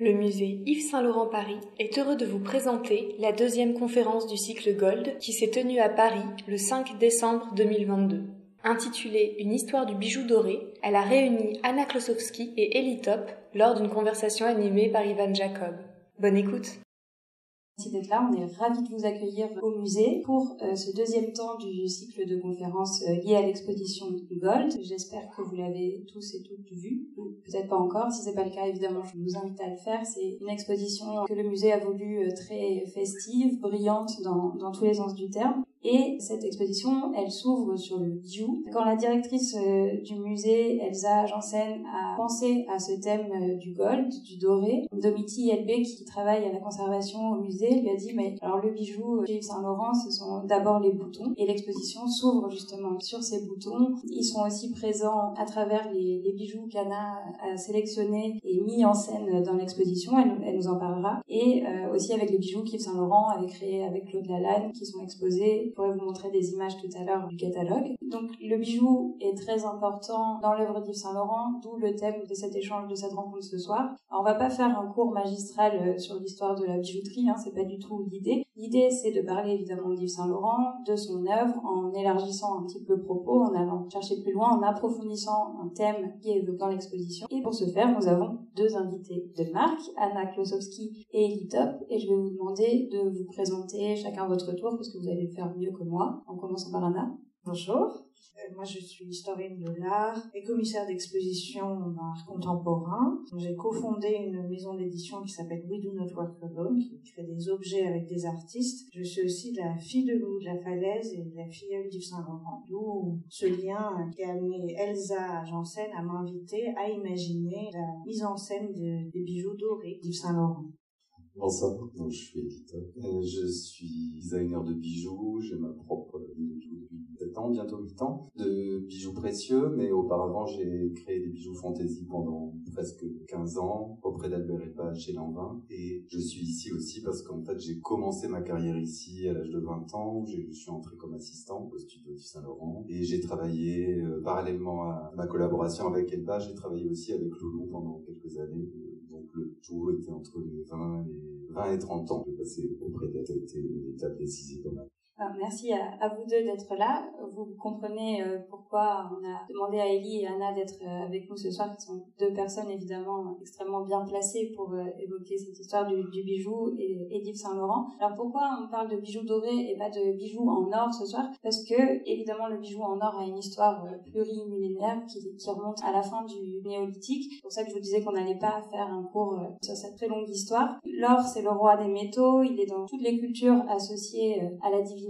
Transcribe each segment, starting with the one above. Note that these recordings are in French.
Le musée Yves Saint-Laurent Paris est heureux de vous présenter la deuxième conférence du cycle Gold qui s'est tenue à Paris le 5 décembre 2022. Intitulée Une histoire du bijou doré, elle a réuni Anna Klosowski et Ellie Top lors d'une conversation animée par Ivan Jacob. Bonne écoute Merci d'être là. On est ravis de vous accueillir au musée pour euh, ce deuxième temps du cycle de conférences euh, à l'exposition Gold. J'espère que vous l'avez tous et toutes vu, peut-être pas encore. Si c'est pas le cas, évidemment, je vous invite à le faire. C'est une exposition que le musée a voulu euh, très festive, brillante dans, dans tous les sens du terme. Et cette exposition, elle s'ouvre sur le bijou. Quand la directrice euh, du musée, Elsa Janssen, a pensé à ce thème euh, du gold, du doré, Domiti LB, qui travaille à la conservation au musée, lui a dit, mais alors le bijou Yves Saint-Laurent, ce sont d'abord les boutons. Et l'exposition s'ouvre justement sur ces boutons. Ils sont aussi présents à travers les, bijoux qu'Anna a sélectionnés et mis en scène dans l'exposition. Elle, nous en parlera. Et euh, aussi avec les bijoux qu'Yves Saint-Laurent avait créés avec Claude Lalanne, qui sont exposés je pourrais vous montrer des images tout à l'heure du catalogue. Donc le bijou est très important dans l'œuvre d'Yves Saint-Laurent, d'où le thème de cet échange, de cette rencontre ce soir. Alors, on va pas faire un cours magistral euh, sur l'histoire de la bijouterie, hein, c'est pas du tout l'idée. L'idée c'est de parler évidemment d'Yves Saint-Laurent, de son œuvre, en élargissant un petit peu le propos, en allant chercher plus loin, en approfondissant un thème qui est évoqué dans l'exposition. Et pour ce faire, nous avons deux invités de marque, Anna Klosowski et Ellie Top, et je vais vous demander de vous présenter chacun votre tour parce que vous allez le faire mieux que moi, en commençant par Anna. Bonjour, euh, moi je suis historienne de l'art et commissaire d'exposition en art contemporain. J'ai cofondé une maison d'édition qui s'appelle We Do Not Work Alone, qui crée des objets avec des artistes. Je suis aussi la fille de Loup de la Falaise et la filleule d'Yves Saint-Laurent. D'où ce lien qui a amené Elsa Janssen à m'inviter à imaginer la mise en scène de, des bijoux dorés d'Yves Saint-Laurent. Bonsoir, je suis éditeur. Euh, je suis designer de bijoux, j'ai ma propre bientôt 8 ans, de bijoux précieux, mais auparavant j'ai créé des bijoux fantaisie pendant presque 15 ans auprès d'Albert Epage chez Lanvin. Et je suis ici aussi parce qu'en fait j'ai commencé ma carrière ici à l'âge de 20 ans, je suis entré comme assistant au studio de Saint-Laurent et j'ai travaillé euh, parallèlement à ma collaboration avec Elbage, j'ai travaillé aussi avec Loulou pendant quelques années donc le tout était entre les 20 et 20 et 30 ans de passer auprès d'elle. C'était une étape décisive dans ma vie. Merci à, vous deux d'être là. Vous comprenez euh, pourquoi on a demandé à Ellie et Anna d'être euh, avec nous ce soir, qui sont deux personnes évidemment extrêmement bien placées pour euh, évoquer cette histoire du, bijou et, et d'Yves Saint-Laurent. Alors pourquoi on parle de bijoux dorés et pas de bijoux en or ce soir? Parce que évidemment le bijou en or a une histoire plurimillénaire qui, qui remonte à la fin du néolithique. C'est pour ça que je vous disais qu'on n'allait pas faire un cours sur cette très longue histoire. L'or c'est le roi des métaux, il est dans toutes les cultures associées à la divinité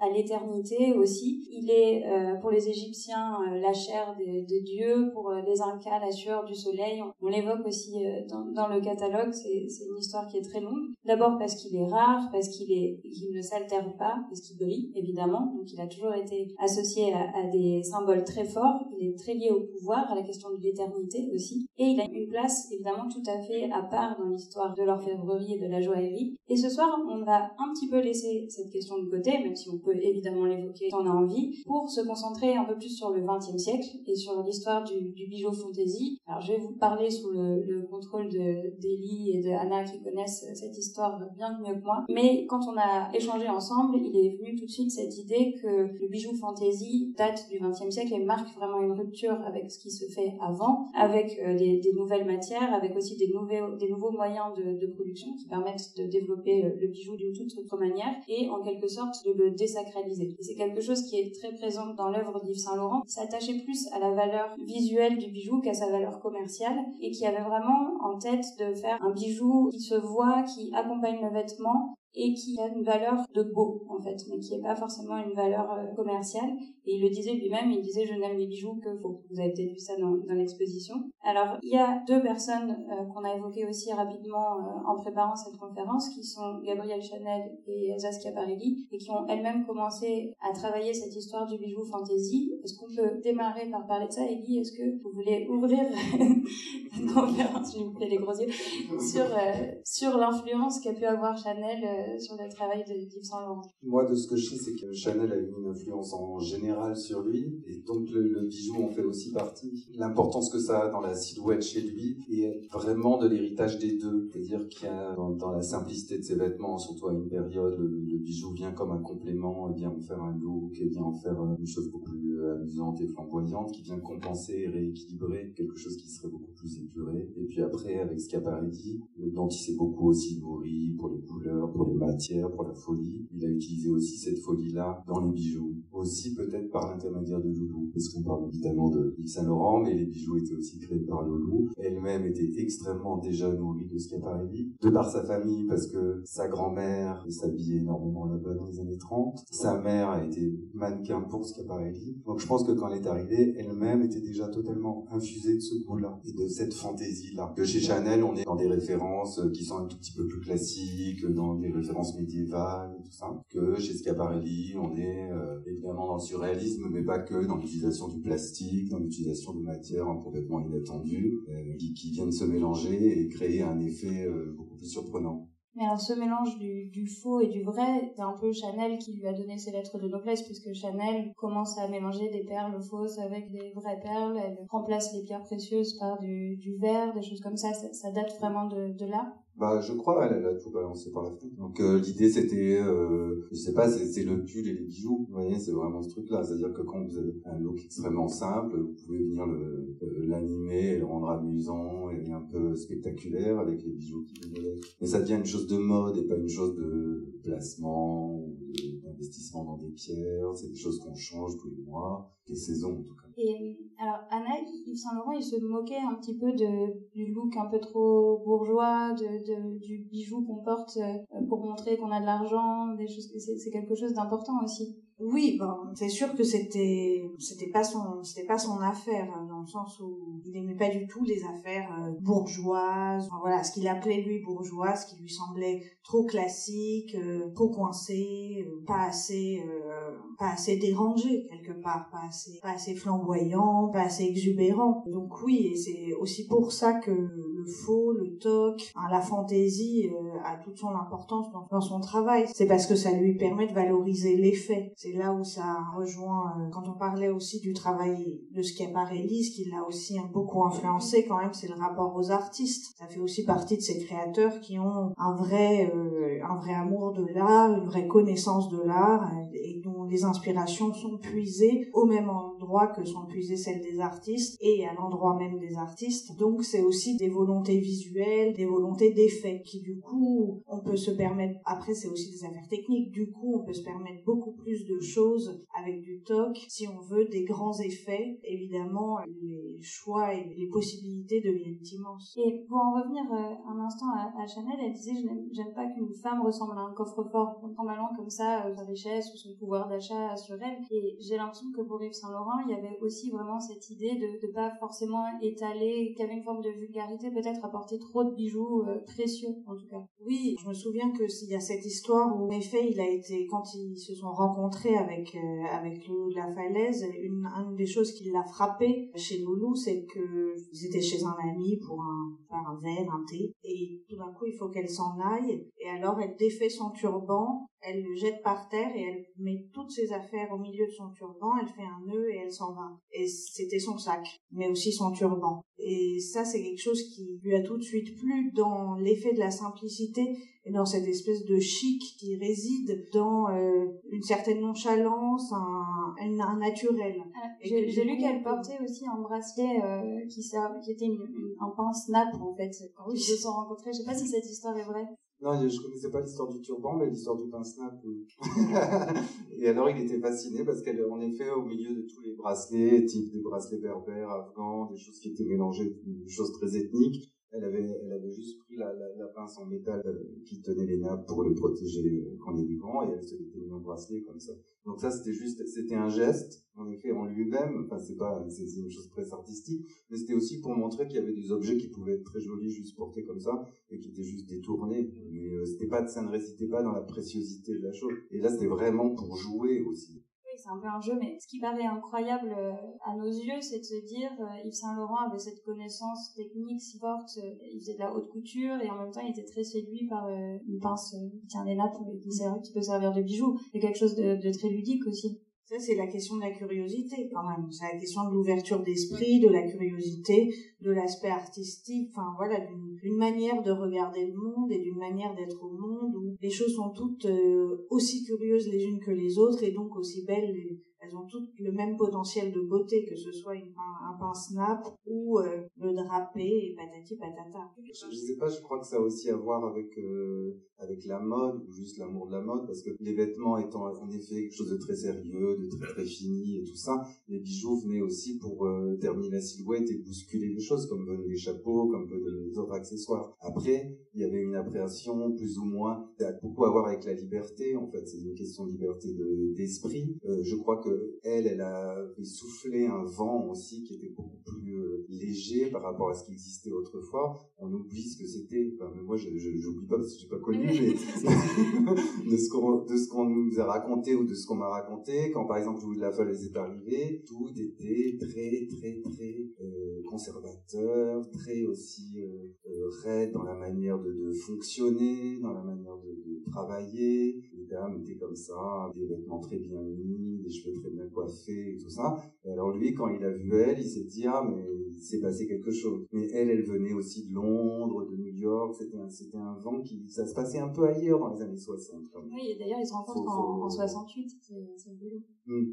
à, l'éternité aussi. Il est euh, pour les Égyptiens euh, la chair de, de Dieu, pour euh, les Incas la sueur du soleil. On, l'évoque aussi dans, dans, le catalogue. C'est une histoire qui est très longue. D'abord parce qu'il est rare, parce qu'il est, qu'il ne s'altère pas, parce qu'il brille évidemment. Donc il a toujours été associé à, à, des symboles très forts. Il est très lié au pouvoir, à la question de l'éternité aussi. Et il a une place évidemment tout à fait à part dans l'histoire de l'orfèvrerie et de la joaillerie. Et ce soir, on va un petit peu laisser cette question de côté, même si on peut évidemment l'évoquer si on a envie, pour se concentrer un peu plus sur le XXe siècle et sur l'histoire du, bijou fantasy. Alors je vais vous parler sous le, le contrôle d'Elie et de Anna qui connaissent cette histoire bien mieux que moi. Mais quand on a échangé ensemble, il est venu tout de suite cette idée que le bijou fantasy date du XXe siècle et marque vraiment une rupture avec ce qui se fait avant, avec euh, des, nouvelles matières, avec aussi des, nouveaux, des nouveaux moyens de, production qui permettent de développer le, le bijou d'une toute autre manière et sorte de le désacraliser. C'est quelque chose qui est très présent dans l'œuvre d'Yves Saint-Laurent, qui s'attachait plus à la valeur visuelle du bijou qu'à sa valeur commerciale et qui avait vraiment en tête de faire un bijou qui se voit, qui accompagne le vêtement et qui a une valeur de beau en fait, mais qui n'est pas forcément une valeur euh, commerciale. Et il le disait lui-même, il disait je n'aime les bijoux que faux. Vous avez peut-être vu ça dans, dans l'exposition. Alors il y a deux personnes euh, qu'on a évoquées aussi rapidement euh, en préparant cette conférence, qui sont Gabrielle Chanel et Saskia Parelli, et qui ont elles-mêmes commencé à travailler cette histoire du bijou fantasy. Est-ce qu'on peut démarrer par parler de ça? Ellie, est-ce que vous voulez ouvrir une conférence, je me fais les gros yeux, sur, sur l'influence qu'a pu avoir Chanel le, sur le travail de Yves Saint Laurent Moi, de ce que je sais, c'est que Chanel a eu une influence en général sur lui, et donc le, bijou en fait aussi partie. L'importance que ça a dans la silhouette chez lui, et vraiment de l'héritage des deux. C'est-à-dire qu'il y a dans, la simplicité de ses vêtements, surtout à une période, le, bijou vient comme un complément, et vient en faire un look, et vient en faire une chose beaucoup plus amusante et flamboyante, qui vient compenser et rééquilibrer quelque chose qui serait beaucoup plus épuré. Et puis après, avec dit, le dentiste s'est beaucoup aussi nourri pour les couleurs, pour les matières, pour la folie. Il a utilisé aussi cette folie-là dans les bijoux. Aussi peut-être par l'intermédiaire de Loulou, parce qu'on parle évidemment de Yves Saint Laurent, mais les bijoux étaient aussi créés par Loulou. Elle-même était extrêmement déjà nourrie de Schiaparelli, de par sa famille, parce que sa grand-mère s'habillait énormément là-bas dans les années 30. Sa mère a été mannequin pour Schiaparelli. Donc je pense que quand elle est arrivée, elle-même était déjà totalement infusée de ce goût-là et de cette fantaisie-là. Que chez Chanel, on est dans des références qui sont un tout petit peu plus classiques, dans des références médiévales et tout ça. Que chez Schiaparelli, on est euh, évidemment dans le surréalisme, mais pas que, dans l'utilisation du plastique, dans l'utilisation de matières complètement inattendues, euh, qui, viennent se mélanger et créer un effet euh, beaucoup plus surprenant. Mais alors ce mélange du, faux et du vrai, c'est un peu Chanel qui lui a donné ses lettres de noblesse, puisque Chanel commence à mélanger des perles fausses avec des vraies perles, elle remplace les pierres précieuses par du, du verre, des choses comme ça, ça, date vraiment de là. Bah, je crois, elle, elle a tout balancé par la fenêtre. Donc euh, l'idée c'était, euh, je sais pas, c'est le pull et les bijoux. Vous voyez, c'est vraiment ce truc-là. C'est-à-dire que quand vous avez un look extrêmement simple, vous pouvez venir euh, l'animer et le rendre amusant et un peu spectaculaire avec les bijoux qui viennent avec. Mais ça devient une chose de mode et pas une chose de placement ou d'investissement dans des pierres. C'est des choses qu'on change tous les mois, saisons en tout cas. Et alors Anna, Yves Saint Laurent, il se moquait un petit peu de du look un peu trop bourgeois, de, de du bijou qu'on porte euh, pour montrer qu'on a de l'argent, des choses. C'est quelque chose d'important aussi. Oui, bon, c'est sûr que c'était c'était pas son c'était pas son affaire hein, dans le sens où il aimait pas du tout les affaires euh, bourgeoises. voilà, ce qu'il appelait lui bourgeois, ce qui lui semblait trop classique, euh, trop coincé, euh, pas assez pas assez dérangé quelque part, pas assez flamboyant, pas assez exubérant. Donc oui, et c'est aussi pour ça que faux, le toc, hein, la fantaisie a toute son importance dans, son travail. C'est parce que ça lui permet de valoriser l'effet c'est là où ça rejoint, euh, quand on parlait aussi du travail de ce qui l'a aussi beaucoup influencé quand même, c'est le rapport aux artistes. Ça fait aussi partie de ces créateurs qui ont un vrai, euh, un vrai amour de l'art, une vraie connaissance de l'art, et dont les inspirations sont puisées au même endroit que sont puisées celles des artistes, et à l'endroit même des artistes. Donc c'est aussi des volontés visuelles, des volontés d'effet, qui du coup, on peut se permettre, après c'est aussi des affaires techniques, du coup on peut se permettre beaucoup plus de choses avec du TOC. Si on veut des grands effets, évidemment, les choix et les possibilités deviennent immenses. Et pour en revenir euh, un instant à, Chanel, elle disait j'aime pas qu'une femme ressemble à un coffre-fort, normalement comme ça, euh, sa richesse ou son pouvoir d'achat sur elle. Et j'ai l'impression que pour Yves Saint Laurent, il y avait aussi vraiment cette idée de ne pas forcément étaler, qu'il y une forme de vulgarité, peut-être apporter trop de bijoux euh, précieux en tout cas. Oui, je me souviens que s'il y a cette histoire où en effet il a été quand ils se sont rencontrés avec euh, avec de la Falaise, une, une des choses qui l'a frappé chez Loulou, c'est que ils étaient chez un ami pour un, faire un verre, un thé, et tout d'un coup il faut qu'elle s'en aille, et alors elle défait son turban, elle le jette par terre et elle met toutes ses affaires au milieu de son turban, elle fait un nœud et elle s'en va. Et c'était son sac, mais aussi son turban. Et ça c'est quelque chose qui lui a tout de suite plu dans l'effet de la simplicité et dans cette espèce de chic qui réside dans euh, une certaine nonchalance, un, un, naturel. Ah, j'ai lu qu'elle portait aussi un bracelet euh, qui, qui était un pain snap en fait quand ils se sont rencontrés. Je sais pas si cette histoire est vraie. Non, je connaissais pas l'histoire du turban, mais l'histoire du pain snap, oui. et alors, il était fasciné parce qu'elle, en effet, au milieu de tous les bracelets, type des bracelets berbères, afghans, des choses qui étaient mélangées, des choses très ethniques, elle avait, elle avait juste pris la, la, la pince en métal euh, qui tenait les nappes pour le protéger euh, quand il y a du vent et elle se l'était mis en bracelet comme ça. Donc ça, c'était juste, c'était un geste, en effet, en lui-même. Enfin, c'est pas, c'est une chose très artistique, mais c'était aussi pour montrer qu'il y avait des objets qui pouvaient être très jolis juste portés comme ça et qui étaient juste détournés. Mais euh, c'était pas, ça ne résidait pas dans la préciosité de la chose. Et là, c'était vraiment pour jouer aussi c'est un peu un jeu, mais ce qui paraît incroyable euh, à nos yeux, c'est de se dire euh, Yves Saint Laurent avait cette connaissance technique si forte, euh, il faisait de la haute couture et en même temps il était très séduit par une pince qui tient les nappes qui, qui peut servir de bijou. C'est quelque chose de très ludique aussi. Ça, c'est la question de la curiosité, quand même. C'est la question de l'ouverture d'esprit, de la curiosité, de l'aspect artistique, enfin, voilà, d'une manière de regarder le monde et d'une manière d'être au monde où les choses sont toutes aussi curieuses les unes que les autres et donc aussi belles elles ont toutes le même potentiel de beauté, que ce soit un, un pince snap ou euh, le drapé et patati patata. Je, ne sais pas, je crois que ça a aussi à voir avec euh, avec la mode ou juste l'amour de la mode, parce que les vêtements étant en effet quelque chose de très sérieux, de très très fini et tout ça, les bijoux venaient aussi pour euh, terminer la silhouette et bousculer les choses, comme venaient les chapeaux, comme venaient les autres accessoires. Après, il y avait une appréhension plus ou moins, ça a beaucoup à voir avec la liberté, en fait, c'est une question de liberté d'esprit. je crois que elle, elle a soufflé un vent aussi qui était beaucoup plus euh, léger par rapport à ce qui existait autrefois. On oublie ce que c'était. Enfin, moi, je n'oublie pas parce que je suis pas connu, mais de ce qu'on de ce qu'on nous a raconté ou de ce qu'on m'a raconté. Quand par exemple Louis de la Folle est arrivé, tout était très très très euh, conservateur, très aussi euh, euh, raide dans la manière de, de fonctionner, dans la manière de, de travailler. Les dames étaient comme ça, des vêtements très bien mis, des cheveux très bien coiffés et tout ça. Et alors lui, quand il a vu elle, il s'est dit ah mais il s'est passé quelque chose. Mais elle, elle venait aussi de Londres, de New York. C'était un, c'était un vent qui, ça se passait un peu ailleurs dans les années 60. Oui, d'ailleurs ils se rencontrent en, en, 68. C'est, c'est hmm.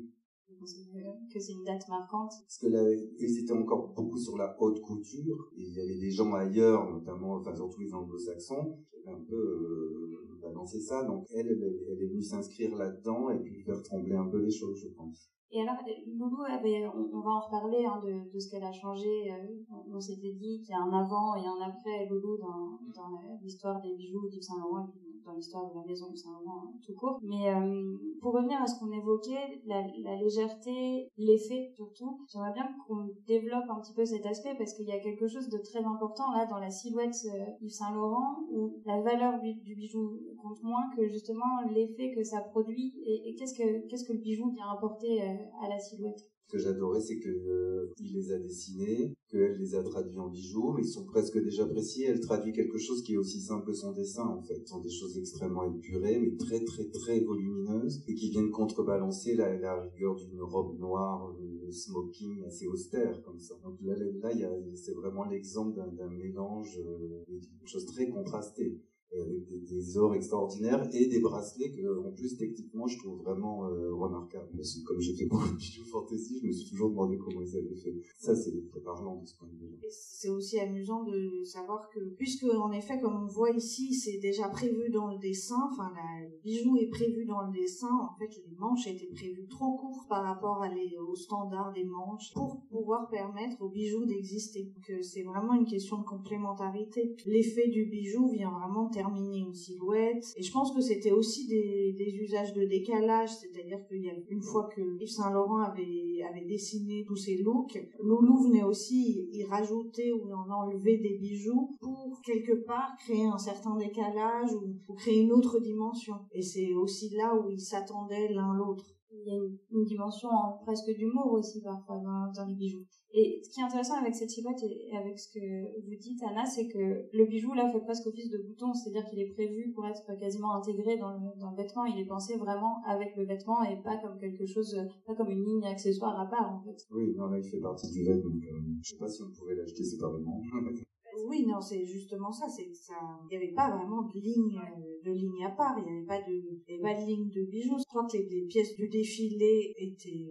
que c'est une date marquante. Parce que là, ils étaient encore beaucoup sur la haute couture, et il y avait des gens ailleurs, notamment, enfin surtout les anglo-saxons, qui avaient un peu euh, balancé ça. Donc elle, elle, est venue s'inscrire là-dedans et puis faire trembler un peu les choses, je pense. Et alors, Loulou, on, va en reparler hein, de, de, ce qu'elle a changé. Euh, on, s'était dit qu'il y a un avant et un après Loulou dans, dans l'histoire des bijoux d'Yves Saint Laurent et dans l'histoire de la maison de Saint-Laurent tout court. Mais euh, pour revenir à ce qu'on évoquait, la, légèreté, l'effet surtout, j'aimerais bien qu'on développe un petit peu cet aspect parce qu'il y a quelque chose de très important là dans la silhouette euh, Yves Saint-Laurent où la valeur du, bijou compte moins que justement l'effet que ça produit et, et qu'est-ce que qu'est-ce que le bijou vient apporter euh, à la silhouette? Ce que j'adorais, c'est que euh, il les a dessinés, qu'elle les a traduits en bijoux, mais ils sont presque déjà précis. Elle traduit quelque chose qui est aussi simple que son dessin, en fait. Ce sont des choses extrêmement épurées, mais très, très, très volumineuses, et qui viennent contrebalancer la, la rigueur d'une robe noire, une smoking assez austère, comme ça. Donc là, là, c'est vraiment l'exemple d'un mélange, euh, de choses très contrastées avec des, des, ors extraordinaires et des bracelets que en plus techniquement je trouve vraiment euh, remarquables. Parce que comme j'ai fait beaucoup de bijoux fantasy je me suis toujours demandé comment ils avaient fait. Ça c'est très parlant de ce point de vue c'est aussi amusant de savoir que puisque en effet comme on voit ici c'est déjà prévu dans le dessin enfin le bijou est prévu dans le dessin en fait les manches étaient prévues trop courtes par rapport à les, aux standards des manches pour pouvoir permettre au bijou d'exister. Donc euh, c'est vraiment une question de complémentarité. L'effet du bijou vient vraiment terminer une silhouette. Et je pense que c'était aussi des, usages de décalage, c'est-à-dire qu'il y a une fois que Yves Saint Laurent avait, avait dessiné tous ses looks, Loulou venait aussi y rajouter ou en enlever des bijoux pour quelque part créer un certain décalage ou, créer une autre dimension. Et c'est aussi là où ils s'attendaient l'un l'autre il y a une, dimension presque d'humour aussi parfois dans, dans, les bijoux. Et ce qui est intéressant avec cette silhouette et, avec ce que vous dites Anna, c'est que le bijou là fait presque office de bouton, c'est-à-dire qu'il est prévu pour être quasiment intégré dans le, dans le vêtement, il est pensé vraiment avec le vêtement et pas comme quelque chose, pas comme une ligne accessoire à part en fait. Oui, non là il fait partie du vêtement, donc euh, je sais pas si on pouvait l'acheter séparément. oui, non, c'est justement ça. C'est ça. Il n'y avait pas vraiment de ligne, de ligne à part. Il n'y avait pas de, de ligne de bijoux. Je crois que les, pièces du défilé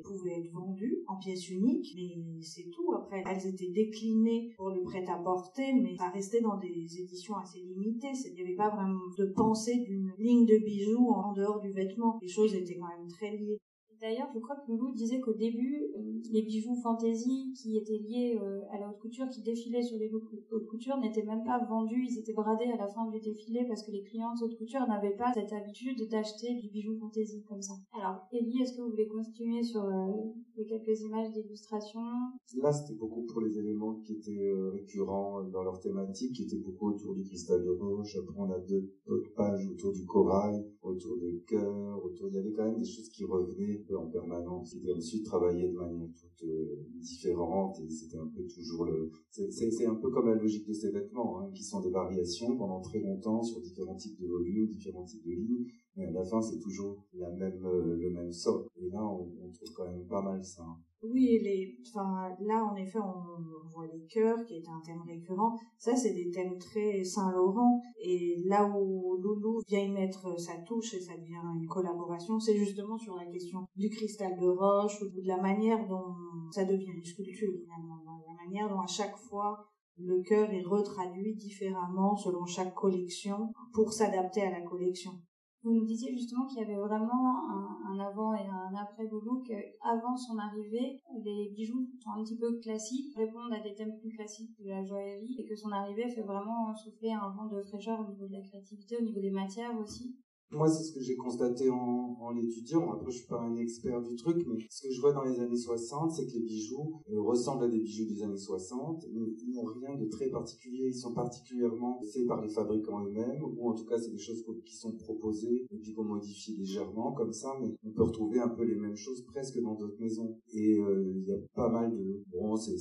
pouvaient être vendues en pièces uniques, mais c'est tout. Après, elles étaient déclinées pour le prêt-à-porter, mais ça restait dans des éditions assez limitées. Il n'y avait pas vraiment de pensée d'une ligne de bijoux en dehors du vêtement. Les choses étaient quand même très liées. D'ailleurs, je crois que Loulou disait qu'au début, euh, les bijoux fantaisie qui étaient liés euh, à la haute couture, qui défilaient sur les hautes couture, n'étaient même pas vendus, ils étaient bradés à la fin du défilé parce que les clients de haute couture n'avaient pas cette habitude d'acheter du bijou fantaisie comme ça. Alors, Elie, est-ce que vous voulez continuer sur euh, les quelques images d'illustration Là, c'était beaucoup pour les éléments qui étaient récurrents dans leur thématique, qui étaient beaucoup autour du cristal de roche. Après, on a d'autres pages autour du corail, autour des cœurs, autour... Il y avait quand même des choses qui revenaient en permanence. Et ensuite travailler de manière toute euh, différente et c'était un peu toujours le... C'est un peu comme la logique de ces vêtements, hein, qui sont des variations pendant très longtemps sur différents types de volumes, différents types de lignes, mais à la fin c'est toujours la même, euh, le même socle. Et là on, trouve quand même pas mal ça. Oui, les, enfin, là, en effet, on, voit les cœurs, qui est un thème récurrent. Ça, c'est des thèmes très Saint-Laurent. Et là où Loulou vient y mettre sa touche et ça devient une collaboration, c'est justement sur la question du cristal de roche ou de la manière dont ça devient une sculpture, finalement. La manière dont à chaque fois, le cœur est retraduit différemment selon chaque collection pour s'adapter à la collection. Vous nous disiez justement qu'il y avait vraiment un, avant et un après Loulou, qu'avant son arrivée, les bijoux sont un petit peu classiques, répondent à des thèmes plus classiques de la joaillerie, et que son arrivée fait vraiment souffler un vent de fraîcheur au niveau de la créativité, au niveau des matières aussi. Moi, c'est ce que j'ai constaté en, en l'étudiant. Après, je suis pas un expert du truc, mais ce que je vois dans les années 60, c'est que les bijoux euh, ressemblent à des bijoux des années 60, mais ils n'ont rien de très particulier. Ils sont particulièrement faits par les fabricants eux-mêmes, ou en tout cas, c'est des choses qui sont proposées et puis qu'on modifie légèrement comme ça, mais on peut retrouver un peu les mêmes choses presque dans d'autres maisons. Et euh, il y a pas mal de bon, c'est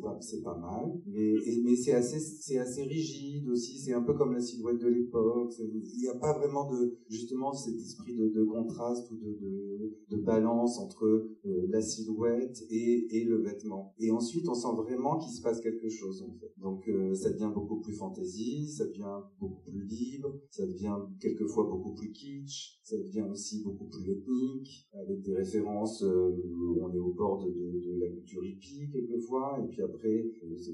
pas pas mal, mais mais c'est assez c'est assez rigide aussi. C'est un peu comme la silhouette de l'époque. Il n'y a pas vraiment de justement cet esprit de, de contraste ou de, de, de, balance entre euh, la silhouette et, le vêtement. Et ensuite, on sent vraiment qu'il se passe quelque chose en fait. Donc euh, ça devient beaucoup plus fantaisie, ça devient beaucoup plus libre, ça devient quelquefois beaucoup plus kitsch, ça devient aussi beaucoup plus ethnique, avec des références euh, on est au bord de, de, la culture hippie quelquefois, et puis après,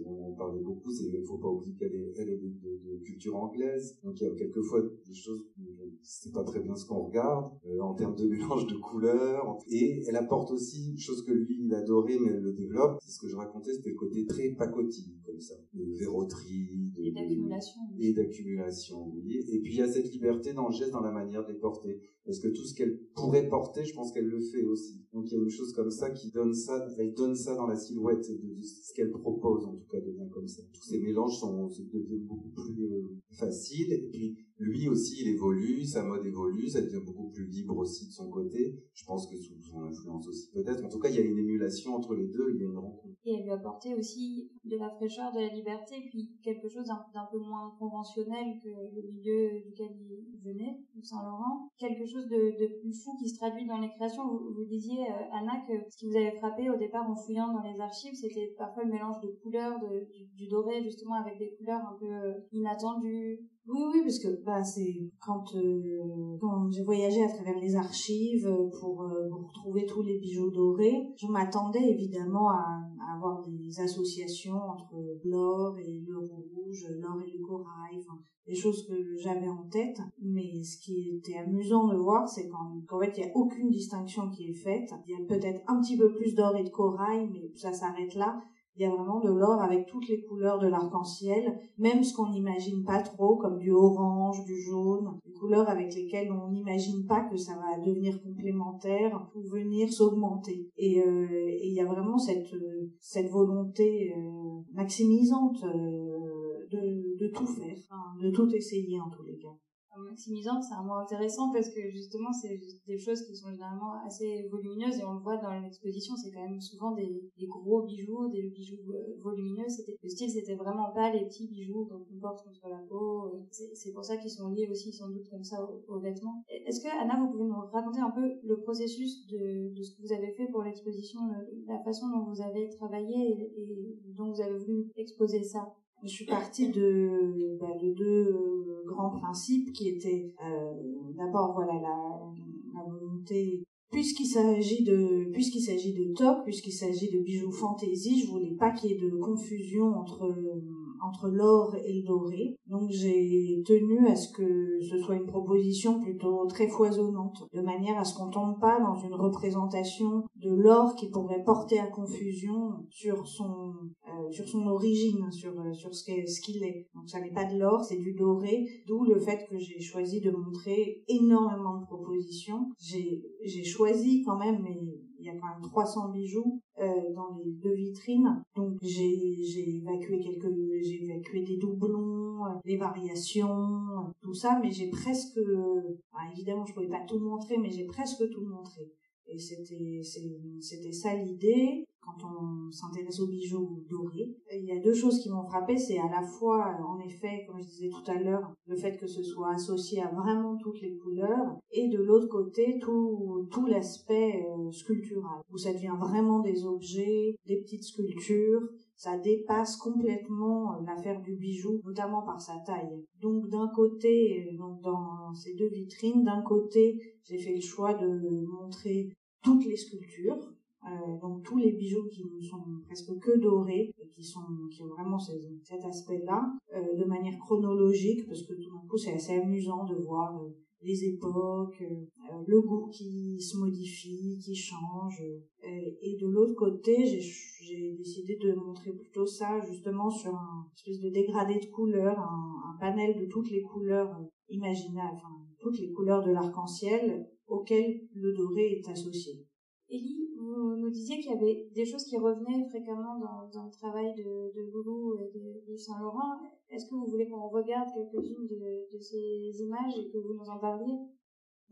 on parlait beaucoup, il ne faut pas oublier qu'elle est, elle est de, culture anglaise, donc il y a quelquefois des choses c'est pas très bien ce qu'on regarde euh, en termes de mélange de couleurs et elle apporte aussi chose que lui il adorait mais elle le développe. C'est ce que je racontais c'était le côté très pacotille comme ça. De verroterie de, et d'accumulation et d'accumulation oui. Et puis il y a cette liberté dans le geste dans la manière de les porter. Parce que tout ce qu'elle pourrait porter je pense qu'elle le fait aussi. Donc il y a une chose comme ça qui donne ça elle donne ça dans la silhouette de, ce qu'elle propose en tout cas devient comme ça. Tous ces mélanges sont deviennent beaucoup plus euh, faciles. Et puis lui aussi, il évolue, sa mode évolue, ça devient beaucoup plus libre aussi de son côté. Je pense que sous son influence aussi peut-être. En tout cas, il y a une émulation entre les deux, il y a une rencontre. Et elle lui apportait aussi de la fraîcheur, de la liberté, puis quelque chose d'un peu moins conventionnel que le milieu duquel il venait, Saint-Laurent. Quelque chose de, plus fou qui se traduit dans les créations. Vous, disiez, euh, Anna, que ce qui vous avait frappé au départ en fouillant dans les archives, c'était parfois le mélange de couleurs, du, doré justement avec des couleurs un peu euh, inattendues, oui, oui, parce que bah, c'est quand, euh, quand j'ai voyagé à travers les archives pour, euh, pour retrouver tous les bijoux dorés, je m'attendais évidemment à, à, avoir des associations entre l'or et le rouge, l'or et le corail, enfin des choses que j'avais en tête. Mais ce qui était amusant de voir, c'est qu'en fait il n'y a aucune distinction qui est faite. Il y a peut-être un petit peu plus d'or et de corail, mais ça s'arrête là. Il y a vraiment de l'or avec toutes les couleurs de l'arc-en-ciel, même ce qu'on n'imagine pas trop, comme du orange, du jaune, des couleurs avec lesquelles on n'imagine pas que ça va devenir complémentaire ou venir s'augmenter. Et, euh, il y a vraiment cette, cette volonté euh, maximisante euh, de, tout faire, de tout essayer en tous maximisante, c'est un mot intéressant parce que justement, c'est des choses qui sont généralement assez volumineuses et on le voit dans l'exposition, c'est quand même souvent des, gros bijoux, des bijoux euh, volumineux. Le style, c'était vraiment pas les petits bijoux qu'on porte contre la peau. C'est pour ça qu'ils sont liés aussi sans doute comme ça aux, vêtements. Est-ce que, Anna, vous pouvez nous raconter un peu le processus de, ce que vous avez fait pour l'exposition, la façon dont vous avez travaillé et dont vous avez voulu exposer ça? Je suis partie de, bah, de deux euh, grands principes qui étaient euh, d'abord voilà la, volonté puisqu'il s'agit de puisqu'il s'agit de toc puisqu'il s'agit de bijoux fantaisie je voulais pas qu'il y ait de confusion entre entre l'or et le doré. Donc j'ai tenu à ce que ce soit une proposition plutôt très foisonnante, de manière à ce qu'on tombe pas dans une représentation de l'or qui pourrait porter à confusion sur son euh, sur son origine, sur sur ce ce qu'il est. Donc ça n'est pas de l'or, c'est du doré, d'où le fait que j'ai choisi de montrer énormément de propositions. J'ai j'ai choisi quand même il y a quand même 300 bijoux euh, dans les deux vitrines. Donc j'ai j'ai évacué quelques j'ai évacué des doublons, euh, des variations, euh, tout ça, mais j'ai presque évidemment je pouvais pas tout montrer, mais j'ai presque tout montré. Et c'était ça l'idée quand on s'intéresse aux bijoux dorés. il y a deux choses qui m'ont frappé, c'est à la fois, en effet, comme je disais tout à l'heure, le fait que ce soit associé à vraiment toutes les couleurs, et de l'autre côté, tout, tout l'aspect euh, sculptural, où ça devient vraiment des objets, des petites sculptures, ça dépasse complètement euh, l'affaire du bijou, notamment par sa taille. Donc d'un côté, euh, donc dans ces deux vitrines, d'un côté, j'ai fait le choix de montrer toutes les sculptures, euh, donc tous les bijoux qui ne sont presque que dorés et qui sont qui ont vraiment cet aspect-là euh, de manière chronologique parce que tout d'un coup c'est assez amusant de voir euh, les époques, euh, le goût qui se modifie, qui change. et de l'autre côté, j'ai décidé de montrer plutôt ça justement sur un espèce de dégradé de couleurs, un, un panel de toutes les couleurs imaginables, enfin toutes les couleurs de l'arc-en-ciel auxquelles le doré est associé. Élie, vous nous disiez qu'il y avait des choses qui revenaient fréquemment dans, dans le travail de, de et de, Saint-Laurent. Est-ce que vous voulez qu'on regarde quelques-unes de, de, ces images et que vous nous en parliez?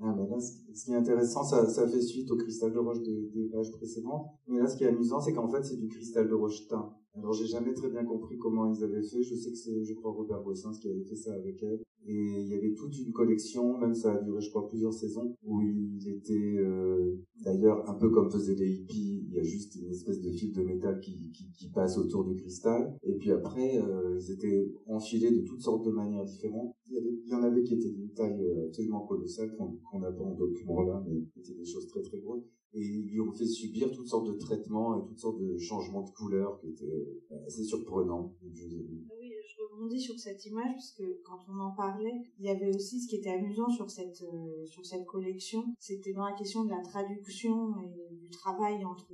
Ah, mais là, ce qui est intéressant, ça, ça fait suite au cristal de roche des, des pages précédentes. Mais là, ce qui est amusant, c'est qu'en fait, c'est du cristal de roche teint. Alors, j'ai jamais très bien compris comment ils avaient fait. Je sais que c'est, je crois, Robert Bossins qui avait fait ça avec elle. Et il y avait toute une collection, même ça a duré, je crois, plusieurs saisons, où il était, euh, d'ailleurs, un peu comme faisaient les hippies, il y a juste une espèce de fil de métal qui, qui, qui passe autour du cristal. Et puis après, euh, ils étaient enfilés de toutes sortes de manières différentes. Il y, en avait qui étaient d'une taille euh, absolument colossale, qu'on n'a pas en document là, mais c'était des choses très très grosses et ils lui ont fait subir toutes sortes de traitements et toutes sortes de changements de couleurs qui étaient assez surprenants. Oui, je rebondis sur cette image parce que quand on en parlait, il y avait aussi ce qui était amusant sur cette euh, sur cette collection, c'était dans la question de la traduction et du travail entre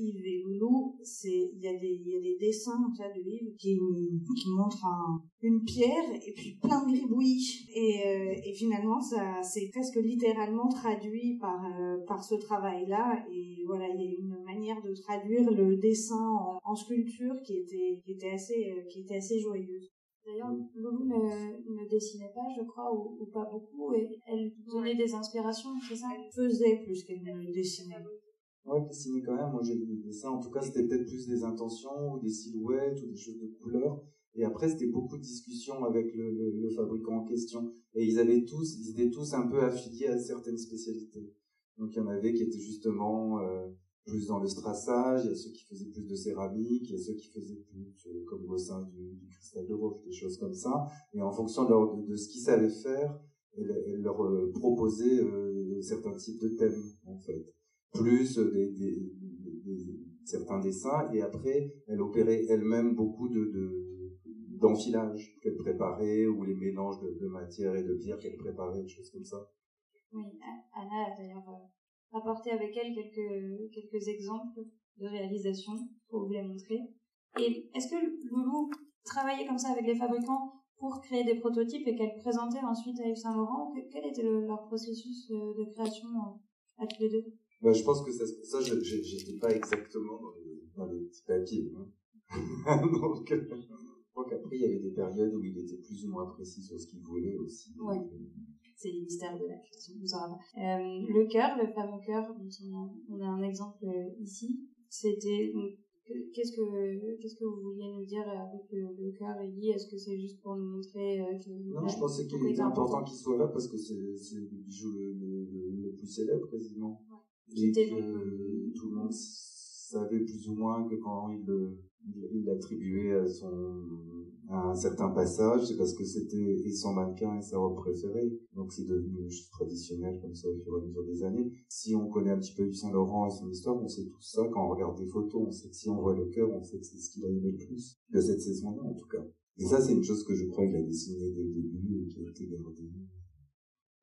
Yves et Loulou, c'est il y a des il y a des dessins ça de Yves qui qui montrent un, une pierre et puis plein de gribouillis et euh, et finalement ça c'est presque littéralement traduit par euh, par ce travail là et voilà il y a une manière de traduire le dessin en, en sculpture qui était qui était assez euh, qui était assez joyeuse. D'ailleurs, Loulou ne, ne, dessinait pas, je crois, ou, ou, pas beaucoup, et elle donnait des inspirations, c'est ça? Elle faisait plus qu'elle ne dessinait. Ouais, dessiner quand même. Moi, j'ai vu des dessins. En tout cas, c'était peut-être plus des intentions ou des silhouettes ou des choses de couleur. Et après, c'était beaucoup de discussions avec le, le, le, fabricant en question. Et ils avaient tous, ils étaient tous un peu affiliés à certaines spécialités. Donc, il y en avait qui étaient justement euh, plus dans le strassage, il y a ceux qui faisaient plus de céramique, il y a ceux qui faisaient plus, euh, comme au sein du, du, cristal de roche, des choses comme ça. Et en fonction de, leur, de, ce qu'ils savaient faire, elle, elle leur euh, proposait euh, certains types de thèmes, en fait plus certains dessins. Et après elle opérait elle-même beaucoup de d'enfilage qu'elle préparait ou les mélanges de, de matière et de pierre qu'elle préparait des choses comme ça. Oui Anna a d'ailleurs euh, apporté avec elle quelques quelques exemples de réalisation pour vous les montrer. Et est-ce que Loulou travaillait comme ça avec les fabricants pour créer des prototypes et qu'elle présentait ensuite à Yves Saint Laurent? Quel était leur processus de création euh, à tous les deux? Bah, je pense que ça, ça j'étais pas exactement dans les, dans les petits papiers. Hein. donc, euh, donc après, il y avait des périodes où il était plus ou moins précis sur ce qu'il voulait aussi. Ouais. C'est les mystères de la création. Euh, le cœur, le fameux cœur, dont on a, on a un exemple euh, ici, c'était Qu'est-ce que qu'est-ce que vous vouliez nous dire avec le, le cœur Ellie? Est-ce que c'est juste pour nous montrer euh, que Non, je pensais qu'il était important? qu'il soit là parce que c'est c'est le bijou le, le, le, plus célèbre quasiment. Et que tout le monde savait plus ou moins que quand il il l'attribuait à son à un certain passage, c'est parce que c'était et son mannequin et sa robe préférée. Donc c'est devenu une chose traditionnelle comme ça au fur et à mesure des années. Si on connaît un petit peu Yves Saint Laurent et son histoire, on sait tout ça quand on regarde des photos. On sait que si on voit le cœur, on sait que c'est ce qu'il a aimé le plus de cette saison-là en tout cas. Et ça c'est une chose que je crois qu'il a dessiné dès le début et qui a été gardée.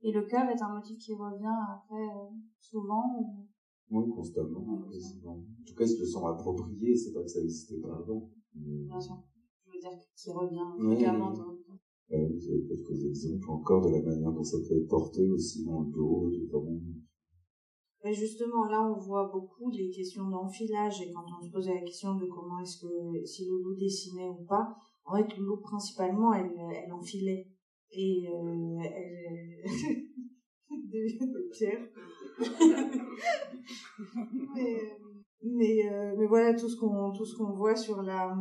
Et le cœur est un motif qui revient après euh, souvent ou... Oui, constamment, quasiment. En tout cas, ils se le sont appropriés, c'est pas que ça n'existait pas avant. Bien sûr. Je veux dire qu'il revient fréquemment dans le temps. Euh, vous avez quelques exemples encore de la manière dont ça peut être porté aussi dans le dos, Mais justement, là, on voit beaucoup les questions d'enfilage et quand on se posait la question de comment est-ce que, si Loulou dessinait ou pas, en fait, Loulou, principalement, elle, elle enfilait. Et, euh, elle, des, pierres. mais, mais, euh, mais voilà tout ce qu'on tout ce qu'on voit sur la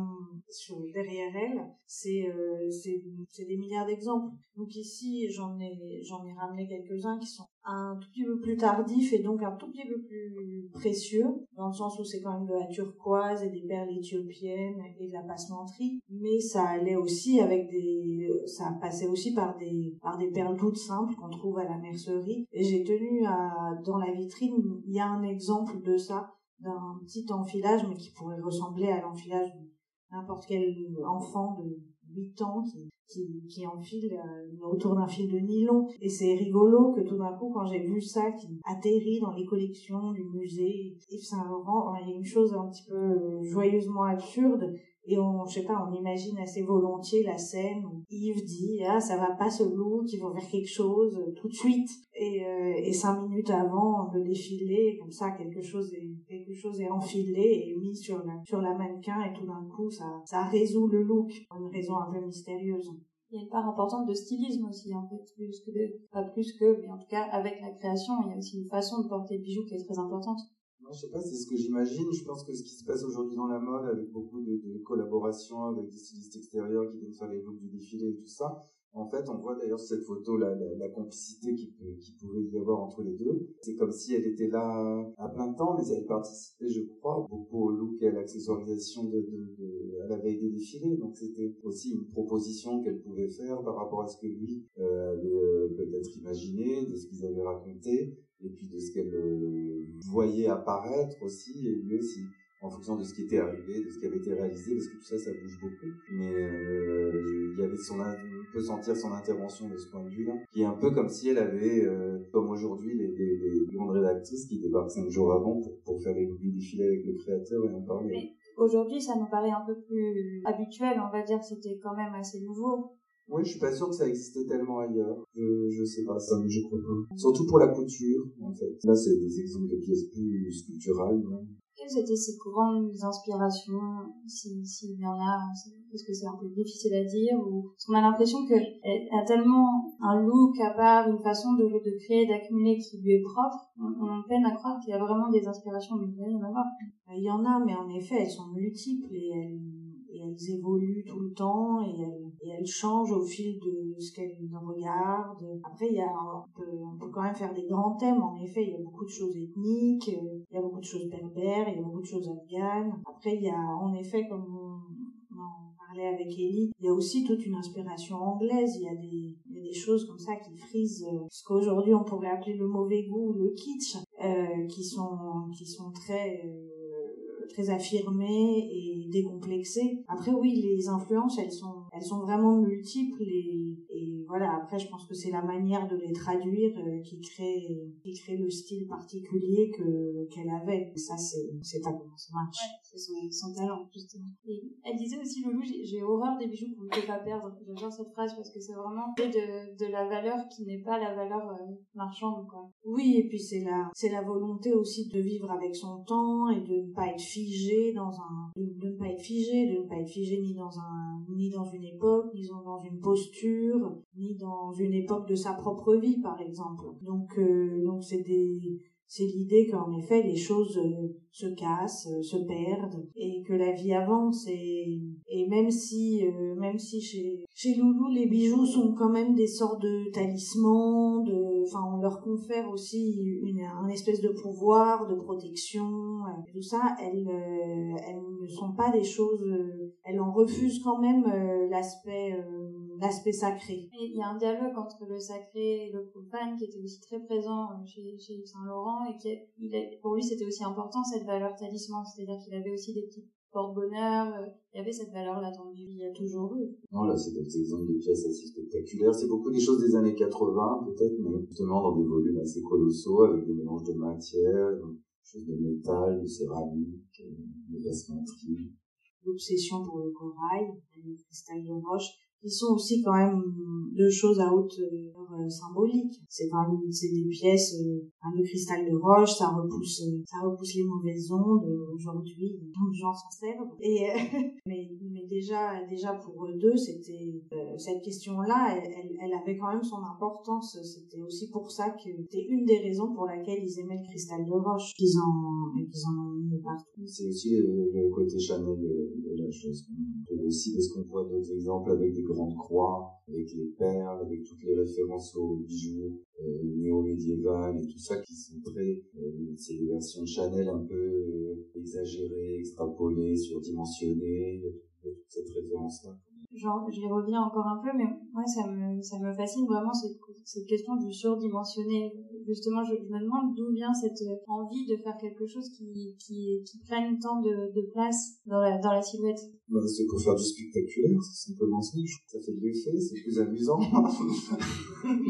sur derrière elle, c'est euh, c'est c'est des milliards d'exemples. Donc ici j'en ai j'en ai ramené quelques uns qui sont un tout petit peu plus tardifs et donc un tout petit peu plus précieux dans le sens où c'est quand même de la turquoise et des perles éthiopiennes et de la passementerie, mais ça allait aussi avec des ça passait aussi par des par des perles toutes simples qu'on trouve à la mercerie. Et j'ai tenu à dans la vitrine il y a un exemple de ça d'un petit enfilage, mais qui pourrait ressembler à l'enfilage de n'importe quel enfant de 8 ans qui, qui, qui enfile euh, autour d'un fil de nylon. Et c'est rigolo que tout d'un coup, quand j'ai vu ça qui atterrit dans les collections du musée Yves Saint-Laurent, il y a une chose un petit peu euh, joyeusement absurde et on, je sais pas, on imagine assez volontiers la scène où Yves dit ah ça va pas ce look, ils vont faire quelque chose euh, tout de suite et, euh, et cinq minutes avant le défilé comme ça quelque chose est quelque chose est enfilé et mis sur la sur la mannequin et tout d'un coup ça ça résout le look pour une raison un peu mystérieuse. Il y a une part importante de stylisme aussi, en fait, plus que pas plus que, mais en tout cas, avec la création, il y a aussi une façon de porter le bijou qui est très importante je sais pas, c'est ce que j'imagine. Je pense que ce qui se passe aujourd'hui dans la mode, avec beaucoup de, de collaborations avec des stylistes extérieurs qui viennent faire les looks du défilé et tout ça, en fait, on voit d'ailleurs cette photo, la, la, la complicité qui, qui, pouvait y avoir entre les deux. C'est comme si elle était là à plein temps, mais elle participait, je crois, beaucoup au look et à l'accessoirisation de, de, de, à la veille des défilés. Donc c'était aussi une proposition qu'elle pouvait faire par rapport à ce que lui euh, avait euh, peut-être imaginé, de ce qu'ils avaient raconté et puis de ce qu'elle euh, voyait apparaître aussi, et lui aussi, en fonction de ce qui était arrivé, de ce qui avait été réalisé, parce que tout ça, ça bouge beaucoup. Mais euh, il y avait son, on peut sentir son intervention de ce point de vue-là, qui est un peu comme si elle avait, euh, comme aujourd'hui, les, les, les, grandes rédactrices qui débarquent cinq jours avant pour, pour faire les défilés avec le créateur et en parler. Aujourd'hui, ça nous paraît un peu plus habituel, on va dire, c'était quand même assez nouveau. Oui, je suis pas sûr que ça existait tellement ailleurs. Je, je sais pas, ça, je crois pas. Surtout pour la couture, en fait. Là, c'est des exemples de pièces plus sculpturales, Quelles étaient ses grandes inspirations, s'il si, y en a Est-ce que c'est un peu difficile à dire ou Parce qu'on a l'impression qu'elle a tellement un look à part, une façon de, créer, d'accumuler qui lui est propre. On, peine à croire qu'il y a vraiment des inspirations, mais il y en a. Il y en a, mais en effet, elles sont multiples et elles elles évoluent tout le temps et elles, changent au fil de ce qu'elles regardent. Après, il y a, on peut, on peut quand même faire des grands thèmes. En effet, il y a beaucoup de choses ethniques, il y a beaucoup de choses berbères, il y a beaucoup de choses afghanes. Après, il y a, en effet, comme on, en parlait avec Ellie, il y a aussi toute une inspiration anglaise. Il y a des, des choses comme ça qui frisent ce qu'aujourd'hui on pourrait appeler le mauvais goût, le kitsch, euh, qui sont, qui sont très, euh, très affirmée et décomplexée. Après oui, les influences, elles sont elles sont vraiment multiples et, et voilà, après je pense que c'est la manière de les traduire euh, qui crée qui crée le style particulier que qu'elle avait. Et ça c'est c'est ça marche. Ouais, c'est son, son talent justement. Et elle disait aussi Loulou, j'ai horreur des bijoux qu'on ne peut pas perdre. J'adore cette phrase parce que c'est vraiment de de la valeur qui n'est pas la valeur euh, marchande quoi. Oui, et puis c'est la c'est la volonté aussi de vivre avec son temps et de ne pas être figé dans un de, ne pas être figé de ne pas être figé ni dans un ni dans une époque ni dans une posture ni dans une époque de sa propre vie par exemple. Donc euh, donc c'est des c'est l'idée qu'en effet les choses euh, se cassent, euh, se perdent et que la vie avance et, et même si même si chez chez Loulou les bijoux sont quand même des sortes de talismans, de enfin on leur confère aussi une un espèce de pouvoir, de protection, tout ça, elles elles ne sont pas des choses elles en refusent quand même l'aspect l'aspect sacré. il y a un dialogue entre le sacré et le profane qui était aussi très présent euh, chez, chez Saint-Laurent et qui pour lui c'était aussi important cette valeur talisman, c'est-à-dire qu'il avait aussi des petits porte-bonheur, euh, il y avait cette valeur dans il y a toujours eu. Non, là c'est des exemples de pièces assez spectaculaires, c'est beaucoup des choses des années 80 peut-être, mais justement dans des volumes assez colossaux avec des mélanges de matières, des choses de métal, de céramique, euh, de bassementerie l'obsession pour le corail, le cristal de roche. Qui sont aussi quand même deux choses à haute euh, symbolique. C'est quand même c'est des pièces, euh, un cristal de roche, ça repousse ça repousse les mauvaises ondes. Aujourd'hui, tant de gens s'en servent. Et mais mais déjà déjà pour eux deux, c'était cette question-là, elle, elle, avait quand même son importance. C'était aussi pour ça que c'était une des raisons pour laquelle ils aimaient le cristal de roche qu'ils en qu'ils en ont mis partout. C'est aussi le, côté Chanel de, la chose. Aussi parce qu'on voit d'autres exemples avec des grandes croix, avec les perles, avec toutes les références aux bijoux euh, néo-médiévales et tout ça qui sont très... Euh, c'est des versions Chanel un peu euh, exagérées, extrapolées, surdimensionnées. Il toute cette référence-là genre, je reviens encore un peu, mais moi, ça me, ça me fascine vraiment cette question du surdimensionné. Justement, je, me demande d'où vient cette envie de faire quelque chose qui, qui, qui prenne tant de, de place dans la, dans la silhouette. Bah, c'est pour faire du spectaculaire, c'est simplement ça. Ça fait de l'effet, c'est plus amusant.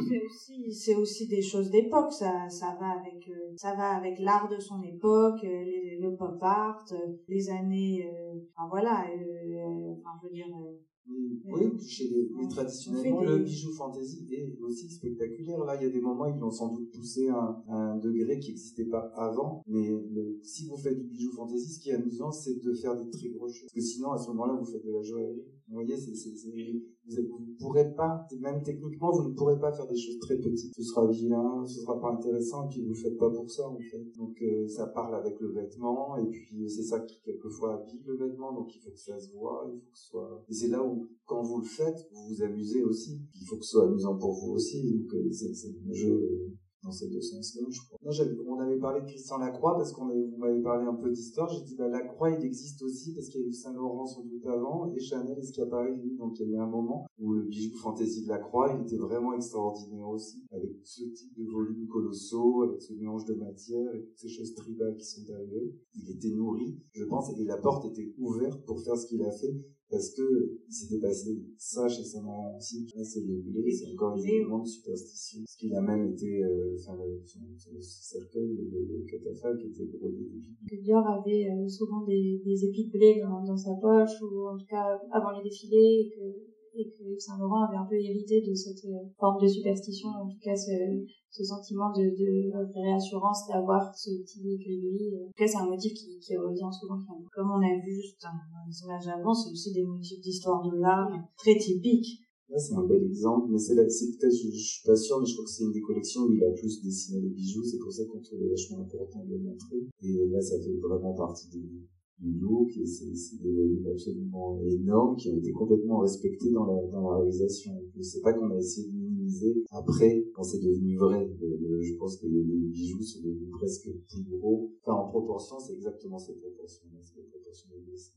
c'est aussi, c'est aussi des choses d'époque. Ça, ça va avec, euh, ça va avec l'art de son époque, euh, le pop art, euh, les années, enfin voilà, enfin je veux dire oui, chez les, traditionnellement, le bijou fantasy est aussi spectaculaire. Là, il y a des moments, ils l'ont sans doute poussé à, un degré qui n'existait pas avant. Mais si vous faites du bijou fantasy, ce qui est amusant, c'est de faire des très grosses choses. Parce que sinon, à ce moment-là, vous faites de la joaillerie. Vous voyez, c'est, vous ne pourrez pas, même techniquement, vous ne pourrez pas faire des choses très petites. Ce sera vilain, ce sera pas intéressant, et puis vous le faites pas pour ça, en fait. Donc, euh, ça parle avec le vêtement, et puis c'est ça qui, quelquefois, habille le vêtement, donc il faut que ça se voit, il faut que ce soit... Et c'est là où, quand vous le faites, vous vous amusez aussi. Il faut que ce soit amusant pour vous aussi, donc euh, c'est, c'est un jeu ces deux. Non, on avait parlé de Christian Lacroix parce qu'on vous m'avez parlé un peu d'histoire. J'ai dit, bah, Lacroix, il existe aussi parce qu'il y a eu Saint-Laurent sans doute avant et Chanel lui? Donc, il y a eu un moment où le bijou fantaisie de Lacroix, il était vraiment extraordinaire aussi. Avec ce type de volumes colossaux, avec ce mélange de matière et toutes ces choses tribales qui sont arrivées. Il était nourri, je pense, et la porte était ouverte pour faire ce qu'il a fait parce que il s'était passé ça chez son aussi. c'est le blé, c'est encore une élément de superstition. Ce qu'il a même été, euh, enfin, le, son, cercueil, le, catafalque était brodé d'épis. Dior avait euh, souvent des, des épis de blé dans, dans sa poche, ou en tout cas avant les défilés, et que et que Saint Laurent avait un peu hérité de cette euh, forme de superstition, en tout cas ce, sentiment de, de réassurance d'avoir ce petit gris. En tout cas, c'est un motif qui, revient souvent. Comme on a vu juste dans les images avant, c'est aussi des motifs d'histoire de l'art très typiques. Là, c'est un bel exemple, mais c'est là, c'est peut-être, je, je, suis pas sûr, mais je crois que c'est une des collections où il a plus dessiné les bijoux, c'est pour ça qu'on trouvait vachement important de le montrer. Et là, ça fait vraiment partie des, du look et c'est des absolument énormes qui ont été complètement respectés dans la, dans la réalisation. Sais pas qu'on a essayé de minimiser après quand c'est devenu vrai. je pense que les, bijoux sont devenus presque plus gros. Enfin, en proportion, c'est exactement cette proportion. C'est.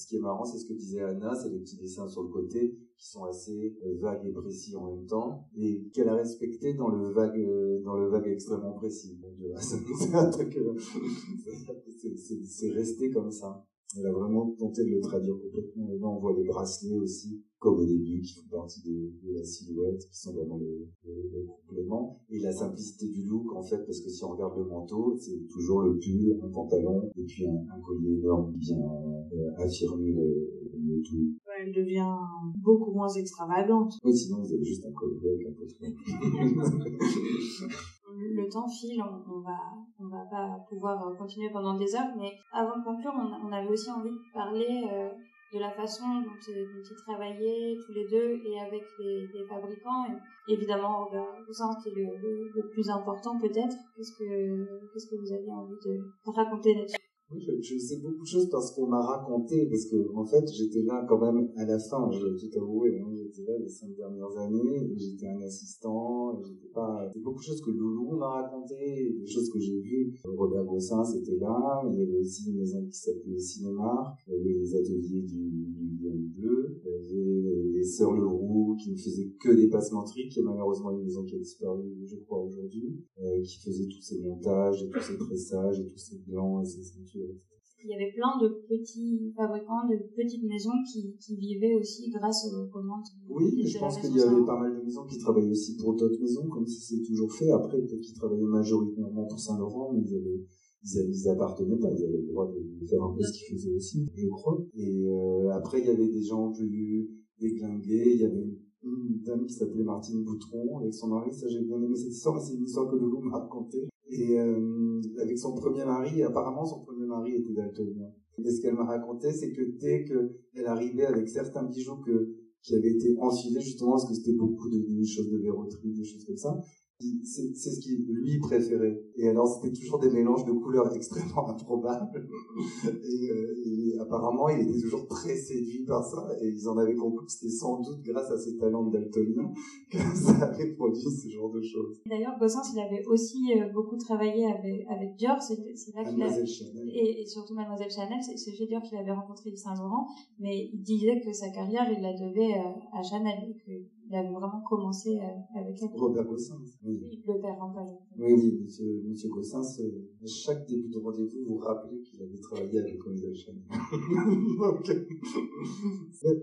Ce qui est marrant, c'est ce que disait Anna, c'est les petits dessins sur le côté qui sont assez euh, vagues et précis en même temps, et qu'elle a respecté dans le vague, euh, dans le vague extrêmement précis. c'est resté comme ça. Elle a vraiment tenté de le traduire complètement. Et là, on voit les bracelets aussi, comme au début, qui font partie de, de la silhouette, qui sont vraiment le, le, complément. Et la simplicité du look, en fait, parce que si on regarde le manteau, c'est toujours le pull, un pantalon, et puis un, un collier énorme qui vient euh, affirmer le, le tout. Elle devient beaucoup moins extravagante. Oui, sinon vous avez juste un collier avec un peu le temps file, on, va on va pas pouvoir continuer pendant des heures, mais avant de conclure, on, avait aussi envie de parler euh, de la façon dont, dont, ils travaillaient tous les deux et avec les, fabricants. Évidemment, Robert qui est le, le, plus important peut-être. Qu'est-ce que qu'est-ce que vous avez envie de raconter là-dessus? Oui, je, je, sais beaucoup de choses parce qu'on m'a raconté, parce que en fait j'étais là quand même à la fin, je dois tout avouer, hein, j'étais là les cinq dernières années, j'étais un assistant, j'étais pas, c'est beaucoup de choses que Loulou m'a raconté, des choses que j'ai vues. Robert Bossin c'était là, il y avait aussi une maison qui s'appelait Cinéma, il y avait les ateliers du, du 2, il y avait les Sœurs Leroux qui ne faisaient que des passementeries, qui est malheureusement une maison qui a disparu, je crois, aujourd'hui, euh, qui faisait tous ces montages et tous ces tressages et tous ces blancs et ces ceintures il y avait plein de petits fabricants, de petites maisons qui, qui vivaient aussi grâce aux commandes. Oui, je pense qu'il y avait pas mal de maisons qui travaillaient aussi pour d'autres maisons, comme si c'est toujours fait. Après, peut-être qu'ils travaillaient majoritairement pour Saint-Laurent, mais ils avaient ils, appartenaient pas, ils avaient le droit de faire un peu ce qu'ils faisaient aussi, je crois. Et euh, après, il y avait des gens plus déglingué. Il y avait une dame qui s'appelait Martine Boutron avec son mari. Ça, j'ai bien aimé cette histoire. C'est une histoire que Loulou m'a racontée. Et euh, avec son premier mari, apparemment son premier mari était daltonien. Et ce qu'elle m'a raconté, c'est que dès qu'elle arrivait avec certains bijoux que, qui avaient été enfilés, justement, parce que c'était beaucoup de, choses de verroterie, des choses comme ça, c'est ce qu'il lui préférait. Et alors c'était toujours des mélanges de couleurs extrêmement improbables. et, euh, et, apparemment il était toujours très séduit par ça. Et ils en avaient compris que c'était sans doute grâce à ses talents de daltonien que ça avait produit ce genre de choses. D'ailleurs Gossens il avait aussi euh, beaucoup travaillé avec, avec Dior. C'est là qu'il a... Et, et, surtout Mademoiselle Chanel. C'est chez Dior qu'il avait rencontré Yves Saint Laurent. Mais il disait que sa carrière il la devait euh, à Chanel. Et il avait vraiment commencé euh, avec elle. Robert Gossens. Oui. Le père en Oui, oui, monsieur, monsieur Gossens, euh, à chaque début de rendez-vous, vous rappelez qu'il avait travaillé avec Mademoiselle Chanel. Donc,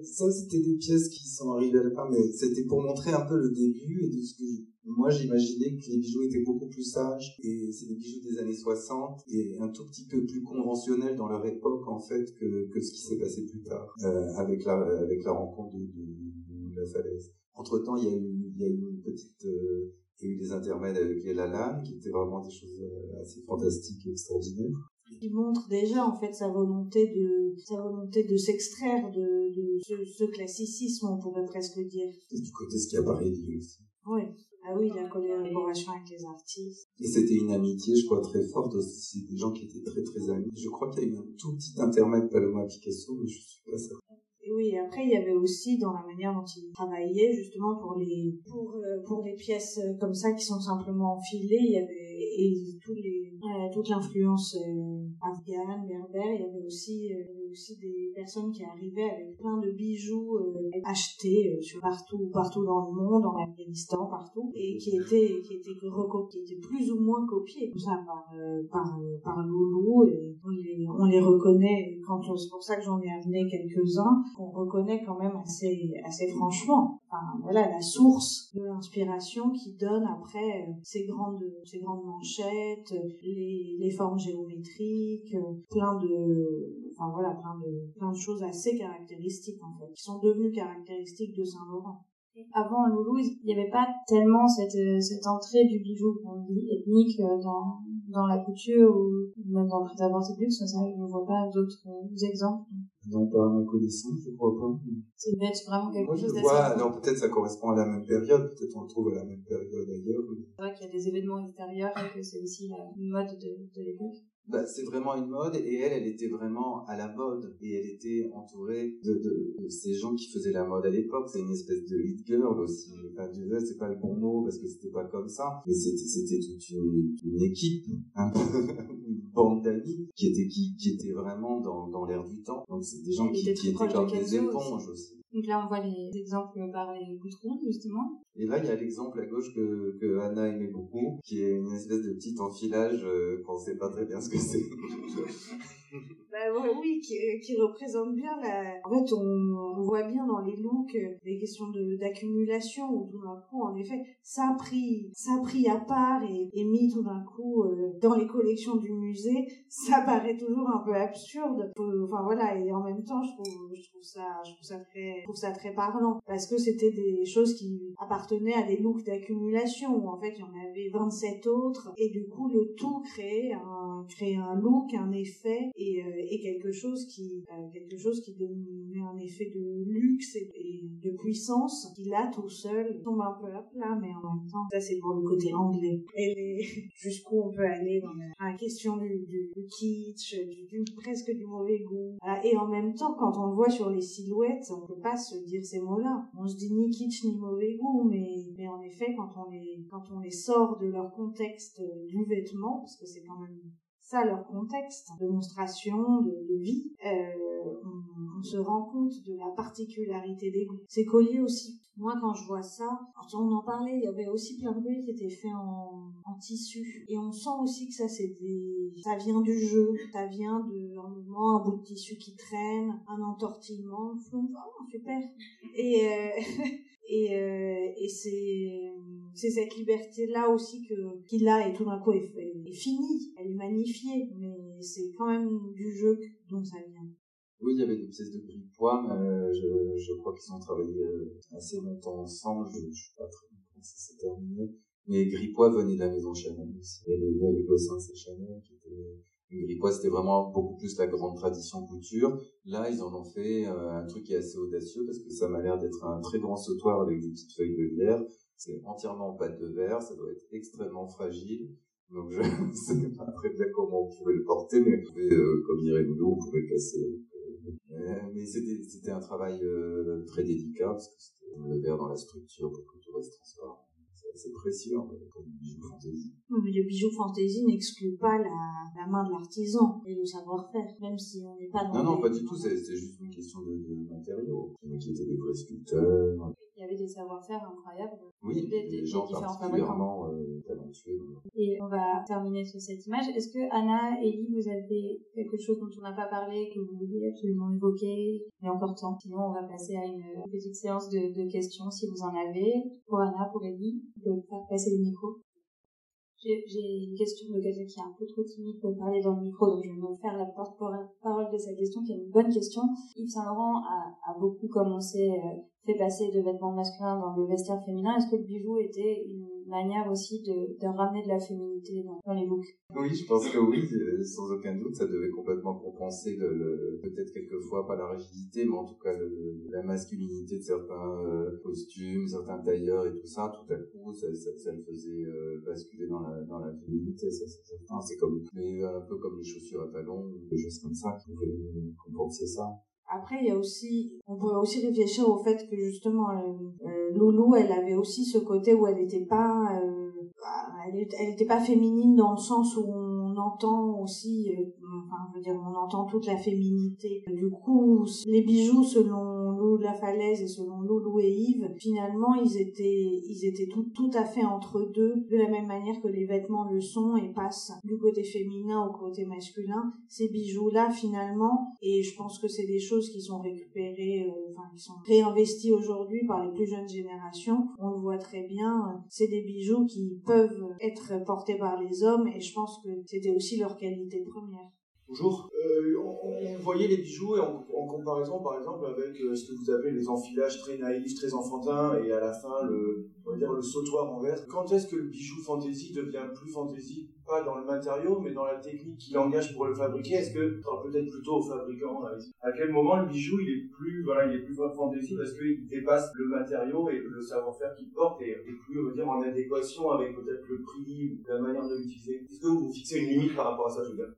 ça, c'était des pièces qui sont arrivées à la fin, mais c'était pour montrer un peu le début et de ce que moi j'imaginais que les bijoux étaient beaucoup plus sages et c'est des bijoux des années 60 et un tout petit peu plus conventionnels dans leur époque en fait que, que ce qui s'est passé plus tard euh, avec la avec la rencontre de, de, de la falaise. Entre temps, il y a eu, il y a eu une petite, euh, il y a eu des intermèdes avec les Lalanne, qui étaient vraiment des choses euh, assez fantastiques et extraordinaires. Il montre déjà en fait sa volonté de sa volonté de s'extraire de, de ce, ce, classicisme, on pourrait presque dire. Et du côté ce qui apparaît dit aussi. Oui. Ah oui, la collaboration avec les artistes. Et c'était une amitié, je crois, très forte aussi. Des gens qui étaient très très amis. Je crois qu'il y a eu un tout petit intermède Paloma Picasso, mais je suis pas certain oui, après il y avait aussi dans la manière dont il travaillait justement pour les pour euh, les pièces euh, comme ça qui sont simplement enfilées, il y avait et tous les euh, toute l'influence afghane, berbère, il y avait aussi aussi des personnes qui arrivaient avec plein de bijoux achetés sur partout partout dans le monde, en Afghanistan, partout et qui étaient qui étaient qui étaient plus ou moins copiés tout ça par par par Loulou et on les on les reconnaît quand c'est pour ça que j'en ai amené quelques-uns qu'on reconnaît quand même assez, assez franchement. Enfin, voilà, la source de l'inspiration qui donne après euh, ces grandes, ces grandes manchettes, les, les formes géométriques, euh, plein de, enfin voilà, de, plein de choses assez caractéristiques en fait, qui sont devenues caractéristiques de Saint-Laurent. Avant Loulou, il n'y avait pas tellement cette, euh, cette entrée du bijou qu'on dit ethnique dans, dans la couture ou même dans le prêt-à-porter de luxe. Ça, je ne vois pas d'autres exemples. Non, pas à ma connaissance, je crois pas. C'est vraiment quelque chose d'assez... Ouais, alors peut-être ça correspond à la même période, peut-être on le trouve à la même période ailleurs. C'est vrai qu'il y a des événements extérieurs et que c'est aussi la mode de, de l'époque bah, c'est vraiment une mode et elle, elle était vraiment à la mode et elle était entourée de, de, de ces gens qui faisaient la mode à l'époque. C'est une espèce de lead girl aussi. Enfin, tu sais, c'est pas le bon mot parce que c'était pas comme ça, mais c'était, c'était toute une, une équipe, un peu, une bande d'amis qui était, qui, qui était vraiment dans, dans l'air du temps. Donc c'est des gens qui, qui étaient comme des éponges aussi. Donc là, on voit les exemples par les boutrons, justement. Et là, il y a l'exemple à gauche que, que Anna aimait beaucoup, qui est une espèce de petit enfilage euh, qu'on sait pas très bien ce que c'est. bah oui, qui, qui représente bien la... En fait, on, on voit bien dans les looks euh, les questions de d'accumulation où tout d'un coup, en effet, ça a pris, ça a pris à part et, et mis tout d'un coup euh, dans les collections du musée, ça paraît toujours un peu absurde. Enfin voilà, et en même temps, je trouve, je trouve ça, je trouve ça très, je trouve ça très parlant parce que c'était des choses qui appartenaient à des looks d'accumulation où en fait il y en avait 27 autres et du coup le tout créait un, look, un effet et, euh, et quelque chose qui euh, quelque chose qui donnait un effet de luxe et, de puissance qui là tout seul tombe un peu à plat mais en même temps ça c'est pour le côté anglais. Et jusqu'où on peut aller dans la, question du, du, kitsch du, presque du mauvais goût. Et en même temps quand on le voit sur les silhouettes on peut pas se dire ces mots-là. On se dit ni kitsch ni mauvais goût mais mais en effet quand on les quand on les sort de leur contexte du vêtement parce que c'est quand même ça leur contexte de démonstration de, vie, euh, on, on, se rend compte de la particularité des goûts. Ces colliers aussi. Moi, quand je vois ça, quand on en parlait, il y avait aussi plein de colliers qui étaient faits en, en tissu. Et on sent aussi que ça, c'est des, ça vient du jeu. Ça vient de, moment, un bout de tissu qui traîne, un entortillement, oh, super. Et, euh, et, euh, et c'est c'est cette liberté là aussi que qu'il a et tout d'un coup est, est, finie elle est magnifiée mais c'est quand même du jeu dont ça vient Oui, il y avait des pièces de Gripois, mais je, je crois qu'ils ont travaillé assez longtemps ensemble. Je, je suis pas très bien si c'est terminé. Mais Gripois venait de la maison Chanel aussi. Il y avait, il y avait Gossin, c'est Chanel qui était Gripois, c'était vraiment beaucoup plus la grande tradition couture. Là, ils en ont fait euh, un truc qui est assez audacieux parce que ça m'a l'air d'être un très grand sautoir avec des petites feuilles de lierre. C'est entièrement en pâte de verre, ça doit être extrêmement fragile. Donc je ne sais pas très bien comment on pouvait le porter, mais euh, comme dirait Loulou, on pouvait le casser. Euh, mais c'était, c'était un travail très délicat parce que c'était le verre dans la structure pour que tout reste transparent c'est précieux en fait, pour le bijou fantaisie. mais le bijou fantaisie n'exclut pas la, la, main de l'artisan et le savoir-faire, même si on n'est pas dans Non, non, pas du tout, c'est juste une question de, de matériaux. Qui étaient des vrais sculpteurs, il des savoir-faire incroyables. Oui, des, des, des gens particulièrement euh, talentueux. Et on va terminer sur cette image. Est-ce que Anna, Ellie, vous avez quelque chose dont on n'a pas parlé, que vous vouliez absolument évoquer Il y a encore temps? Sinon, on va passer à une petite séance de, de questions si vous en avez. Pour Anna, pour Ellie, vous pouvez faire passer le micro. J'ai une question de quelqu'un qui est un peu trop timide pour parler dans le micro, donc je vais vous faire la porte-parole de sa question, qui est une bonne question. Yves Saint-Laurent a, a, beaucoup commencé, euh, fait passer de vêtements masculins dans le vestiaire féminin. Est-ce que le bijou était une manière aussi de, ramener de la féminité dans, les looks Oui, je pense que oui, euh, sans aucun doute, ça devait complètement compenser le, peut-être quelquefois pas la rigidité, mais en tout cas la masculinité de certains euh, costumes, certains tailleurs et tout ça. Tout à coup, ça, le faisait basculer dans la féminité, ça c'est certain. Comme, un peu comme les chaussures à talons, des choses comme ça qui pouvaient compenser ça. Après, il y a aussi, on pourrait aussi réfléchir au fait que justement, euh, euh, Loulou, elle avait aussi ce côté où elle n'était pas, euh, elle, elle était pas féminine dans le sens où on entend aussi, euh, dire, on entend toute la féminité. Du coup, les bijoux, selon de la Falaise et selon Loulou et Yves, finalement, ils étaient, ils étaient tout, tout à fait entre deux, de la même manière que les vêtements le sont et passent du côté féminin au côté masculin. Ces bijoux-là, finalement, et je pense que c'est des choses qui sont récupérées, euh, enfin, qui sont réinvesties aujourd'hui par les plus jeunes générations. On le voit très bien, c'est des bijoux qui peuvent être portés par les hommes et je pense que c'était aussi leur qualité première. Bonjour. Euh, on, voyait les bijoux et en, comparaison, par exemple, avec euh, ce que vous appelez les enfilages très naïfs, très enfantins, et à la fin le, on va dire le sautoir en verre. Quand est-ce que le bijou fantaisie devient plus fantaisie? Pas dans le matériau, mais dans la technique qu'il engage pour le fabriquer. Est-ce que, peut-être plutôt au fabricant, à quel moment le bijou il est plus, voilà, il est plus fantaisie parce qu'il dépasse le matériau et le savoir-faire qu'il porte et est plus, on va dire, en adéquation avec peut-être le prix ou la manière de l'utiliser? Est-ce que vous fixez une limite par rapport à ça, je veux dire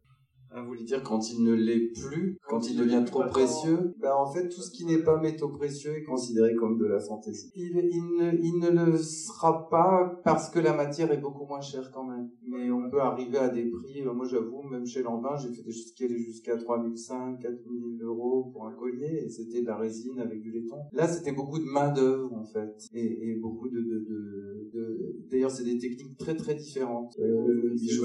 ah, vous voulez dire quand il ne l'est plus, quand il devient trop précieux? Ben, En fait, tout ce qui n'est pas métaux précieux est considéré comme de la fantaisie. Il, il, ne, il ne le sera pas parce que la matière est beaucoup moins chère quand même. Mais on peut arriver à des prix, euh, moi j'avoue, même chez Lanvin, j'ai fait des choses qui allaient jusqu'à 3500, 4000 euros pour un collier, et c'était de la résine avec du laiton. Là, c'était beaucoup de main d'œuvre en fait, et, et beaucoup de... de, de, de... D'ailleurs, c'est des techniques très très différentes. Euh, je,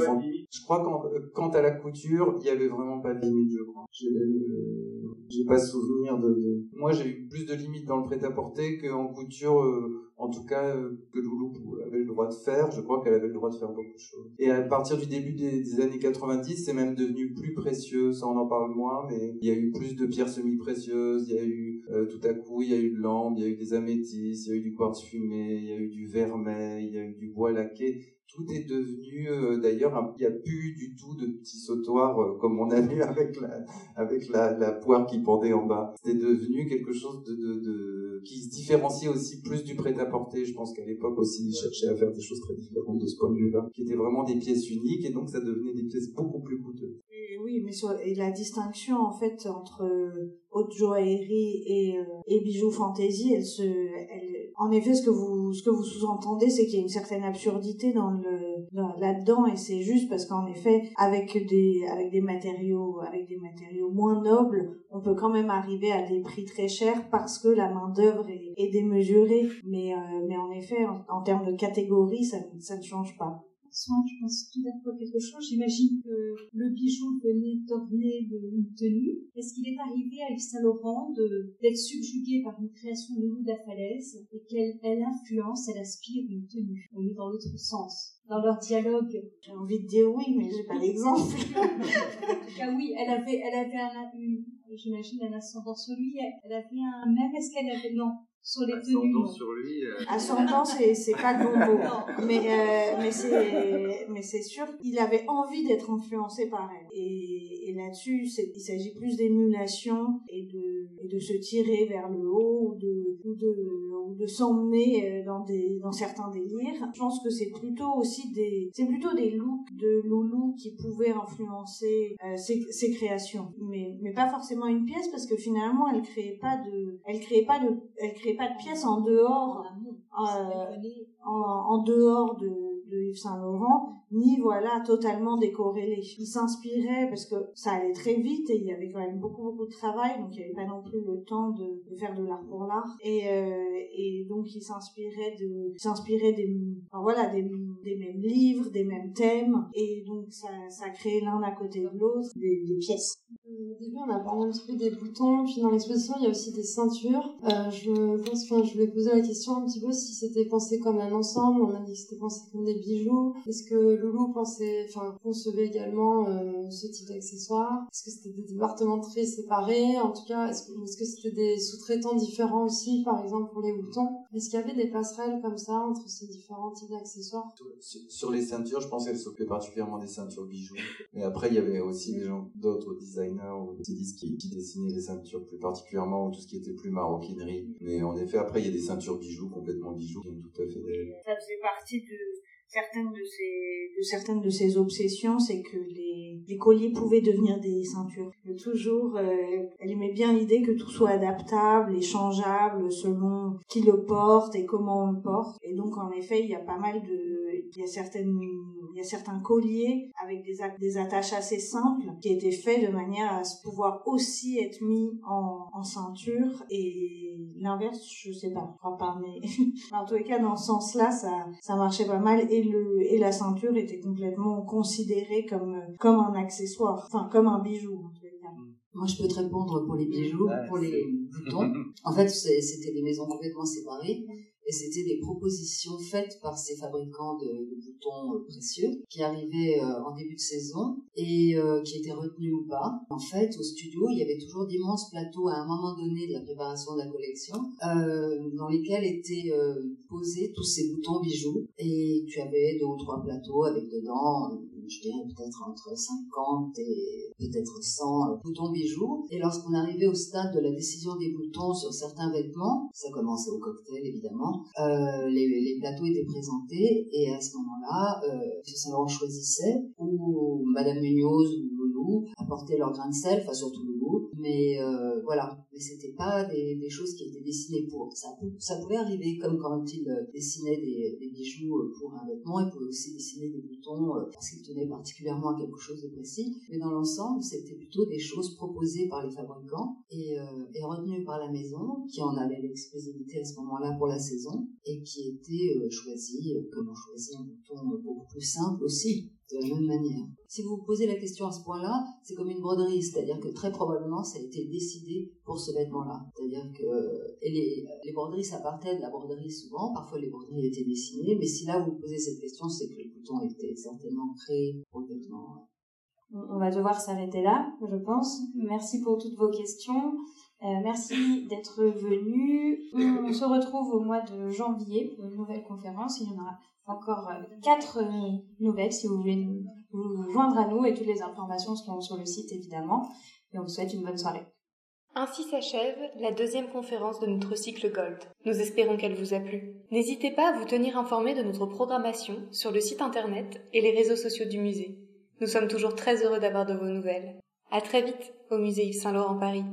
je crois qu'en quant à la couture, il y avait vraiment pas de limite, je crois. J'ai, euh, pas souvenir de. Moi, j'ai eu plus de limites dans le prêt-à-porter qu'en couture, euh, en tout cas, euh, que Loulou avait le droit de faire. Je crois qu'elle avait le droit de faire beaucoup de choses. Et à partir du début des, années 90, c'est même devenu plus précieux. Ça, on en parle moins, mais il y a eu plus de pierres semi-précieuses. Il y a eu, tout à coup, il y a eu de l'ambre, il y a eu des améthystes, il y a eu du quartz fumé, il y a eu du vermeil, il y a eu du bois laqué tout est devenu euh, d'ailleurs il n'y a plus du tout de petits sautoirs euh, comme on a vu avec la avec la, la poire qui pendait en bas. C'était devenu quelque chose de, de, de qui se différenciait aussi plus du prêt-à-porter. Je pense qu'à l'époque aussi ils cherchaient à faire des choses très différentes de ce point de vue-là qui étaient vraiment des pièces uniques et donc ça devenait des pièces beaucoup plus coûteuses mais et la distinction en fait entre haute joaillerie et, euh, et bijoux fantaisie elle se en effet, ce que vous, ce que vous sous-entendez, c'est qu'il y a une certaine absurdité dans le, là-dedans, et c'est juste parce qu'en effet, avec des, avec des matériaux, avec des matériaux moins nobles, on peut quand même arriver à des prix très chers parce que la main d'œuvre est, démesurée. Mais, euh, mais en effet, en, termes de catégorie, ça, ça ne change pas. Soin, je pense tout d'abord quelque chose. J'imagine que le bijou venait d'orner une tenue. Est-ce qu'il est arrivé à Yves Saint Laurent d'être subjugué par une création de Loulou de la Falaise et qu'elle elle influence, elle aspire une tenue? On est dans l'autre sens. Dans leur dialogue. J'ai envie de dire oui, mais j'ai pas l'exemple. ah oui, elle avait, elle avait un, j'imagine, un ascendant sur lui. Elle avait un, même, est-ce qu'elle avait, non, sur les tenues. sur lui. Euh... Ascendant, c'est, c'est pas le bon mot. mais, euh, mais c'est, mais c'est sûr qu'il avait envie d'être influencé par elle. Et, et là-dessus, c'est, il s'agit plus d'émulation et de, et de se tirer vers le haut ou de, ou de, ou de s'emmener euh, dans des, dans certains délires. Je pense que c'est plutôt aussi des, c'est plutôt des looks de Loulou qui pouvaient influencer euh, ses, ses créations. Mais, mais pas forcément une pièce parce que finalement, elle créait pas de, elle créait pas de, elle créait pas de pièces en dehors, euh, en, dehors de, de Yves Saint Laurent, ni voilà totalement décorrélé. Il s'inspirait parce que ça allait très vite et il y avait quand même beaucoup beaucoup de travail, donc il n'y avait pas non plus le temps de, de faire de l'art pour l'art. Et, euh, et donc il s'inspirait de, s'inspirait des, enfin, voilà, des, des mêmes livres, des mêmes thèmes, et donc ça, ça créait l'un à côté de l'autre des, des pièces. Au début, on a parlé un petit peu des boutons, puis dans l'exposition, il y a aussi des ceintures. Euh, je pense, enfin, je voulais poser la question un petit peu si c'était pensé comme un ensemble. On a dit que c'était pensé comme des bijoux. Est-ce que Loulou pensait, enfin, concevait également euh, ce type d'accessoires Est-ce que c'était des départements très séparés? En tout cas, est-ce que c'était des sous-traitants différents aussi, par exemple pour les boutons? Est-ce qu'il y avait des passerelles comme ça entre ces différents types d'accessoires? Sur, les ceintures, je pense qu'elle s'occupait particulièrement des ceintures bijoux. Mais après, il y avait aussi des gens, d'autres designers ou stylistes qui, qui dessinaient les ceintures plus particulièrement ou tout ce qui était plus maroquinerie. Mais en effet, après, il y a des ceintures bijoux, complètement bijoux, qui tout à fait Ça faisait partie de certaines de ces de certaines de ses obsessions c'est que les, les colliers pouvaient devenir des ceintures. Toujours euh, elle aimait bien l'idée que tout soit adaptable et changeable selon qui le porte et comment on le porte. Et donc en effet il y a pas mal de il y a certaines il y a certains colliers avec des, des attaches assez simples qui étaient faits de manière à pouvoir aussi être mis en, en ceinture. Et l'inverse je sais pas je crois pas mais en tous les cas dans ce sens là ça ça marchait pas mal. Et le et la ceinture était complètement considérée comme comme un accessoire enfin comme un bijou cas. Moi, je peux te répondre pour les bijoux, pour les boutons. En fait, c'était des maisons complètement séparées et c'était des propositions faites par ces fabricants de, de boutons euh, précieux qui arrivaient euh, en début de saison et euh, qui étaient retenus ou pas. En fait, au studio, il y avait toujours d'immenses plateaux à un moment donné de la préparation de la collection dans lesquels étaient posés tous ces boutons bijoux et tu avais deux ou trois plateaux avec dedans je dirais peut-être entre 50 et peut-être 100 boutons bijoux. Et lorsqu'on arrivait au stade de la décision des boutons sur certains vêtements, ça commençait au cocktail évidemment, euh, les, les, plateaux étaient présentés et à ce moment-là, euh, Saint-Laurent choisissait ou Madame Munoz ou Loulou apportaient leur grain de sel, enfin surtout mais euh, voilà, mais c'était pas des, choses qui étaient dessinées pour. Ça, ça pouvait arriver comme quand il euh, dessinait des, bijoux euh, pour un vêtement, il pouvait aussi dessiner des boutons parce qu'il tenait particulièrement à quelque chose de précis. Mais dans l'ensemble, c'était plutôt des choses proposées par les fabricants et, et retenues par la maison, qui en avait l'exclusivité à ce moment-là pour la saison et qui étaient choisies, comme on choisit un bouton beaucoup plus simple aussi de la même manière. Si vous vous posez la question à ce point-là, c'est comme une broderie, c'est-à-dire que très probablement ça a été décidé pour ce vêtement-là. C'est-à-dire que et les, les broderies, ça partait de la broderie souvent, parfois les broderies étaient dessinées, mais si là vous posez cette question, c'est que les boutons étaient certainement créés pour le vêtement. On va devoir s'arrêter là, je pense. Merci pour toutes vos questions. Euh, merci d'être venu. On se retrouve au mois de janvier pour une nouvelle conférence. Il y en aura encore euh, quatre euh, nouvelles si vous voulez vous joindre à nous et toutes les informations seront sur le site évidemment. Et on vous souhaite une bonne soirée. Ainsi s'achève la deuxième conférence de notre cycle Gold. Nous espérons qu'elle vous a plu. N'hésitez pas à vous tenir informé de notre programmation sur le site internet et les réseaux sociaux du musée. Nous sommes toujours très heureux d'avoir de vos nouvelles. À très vite au musée Yves Saint Laurent Paris.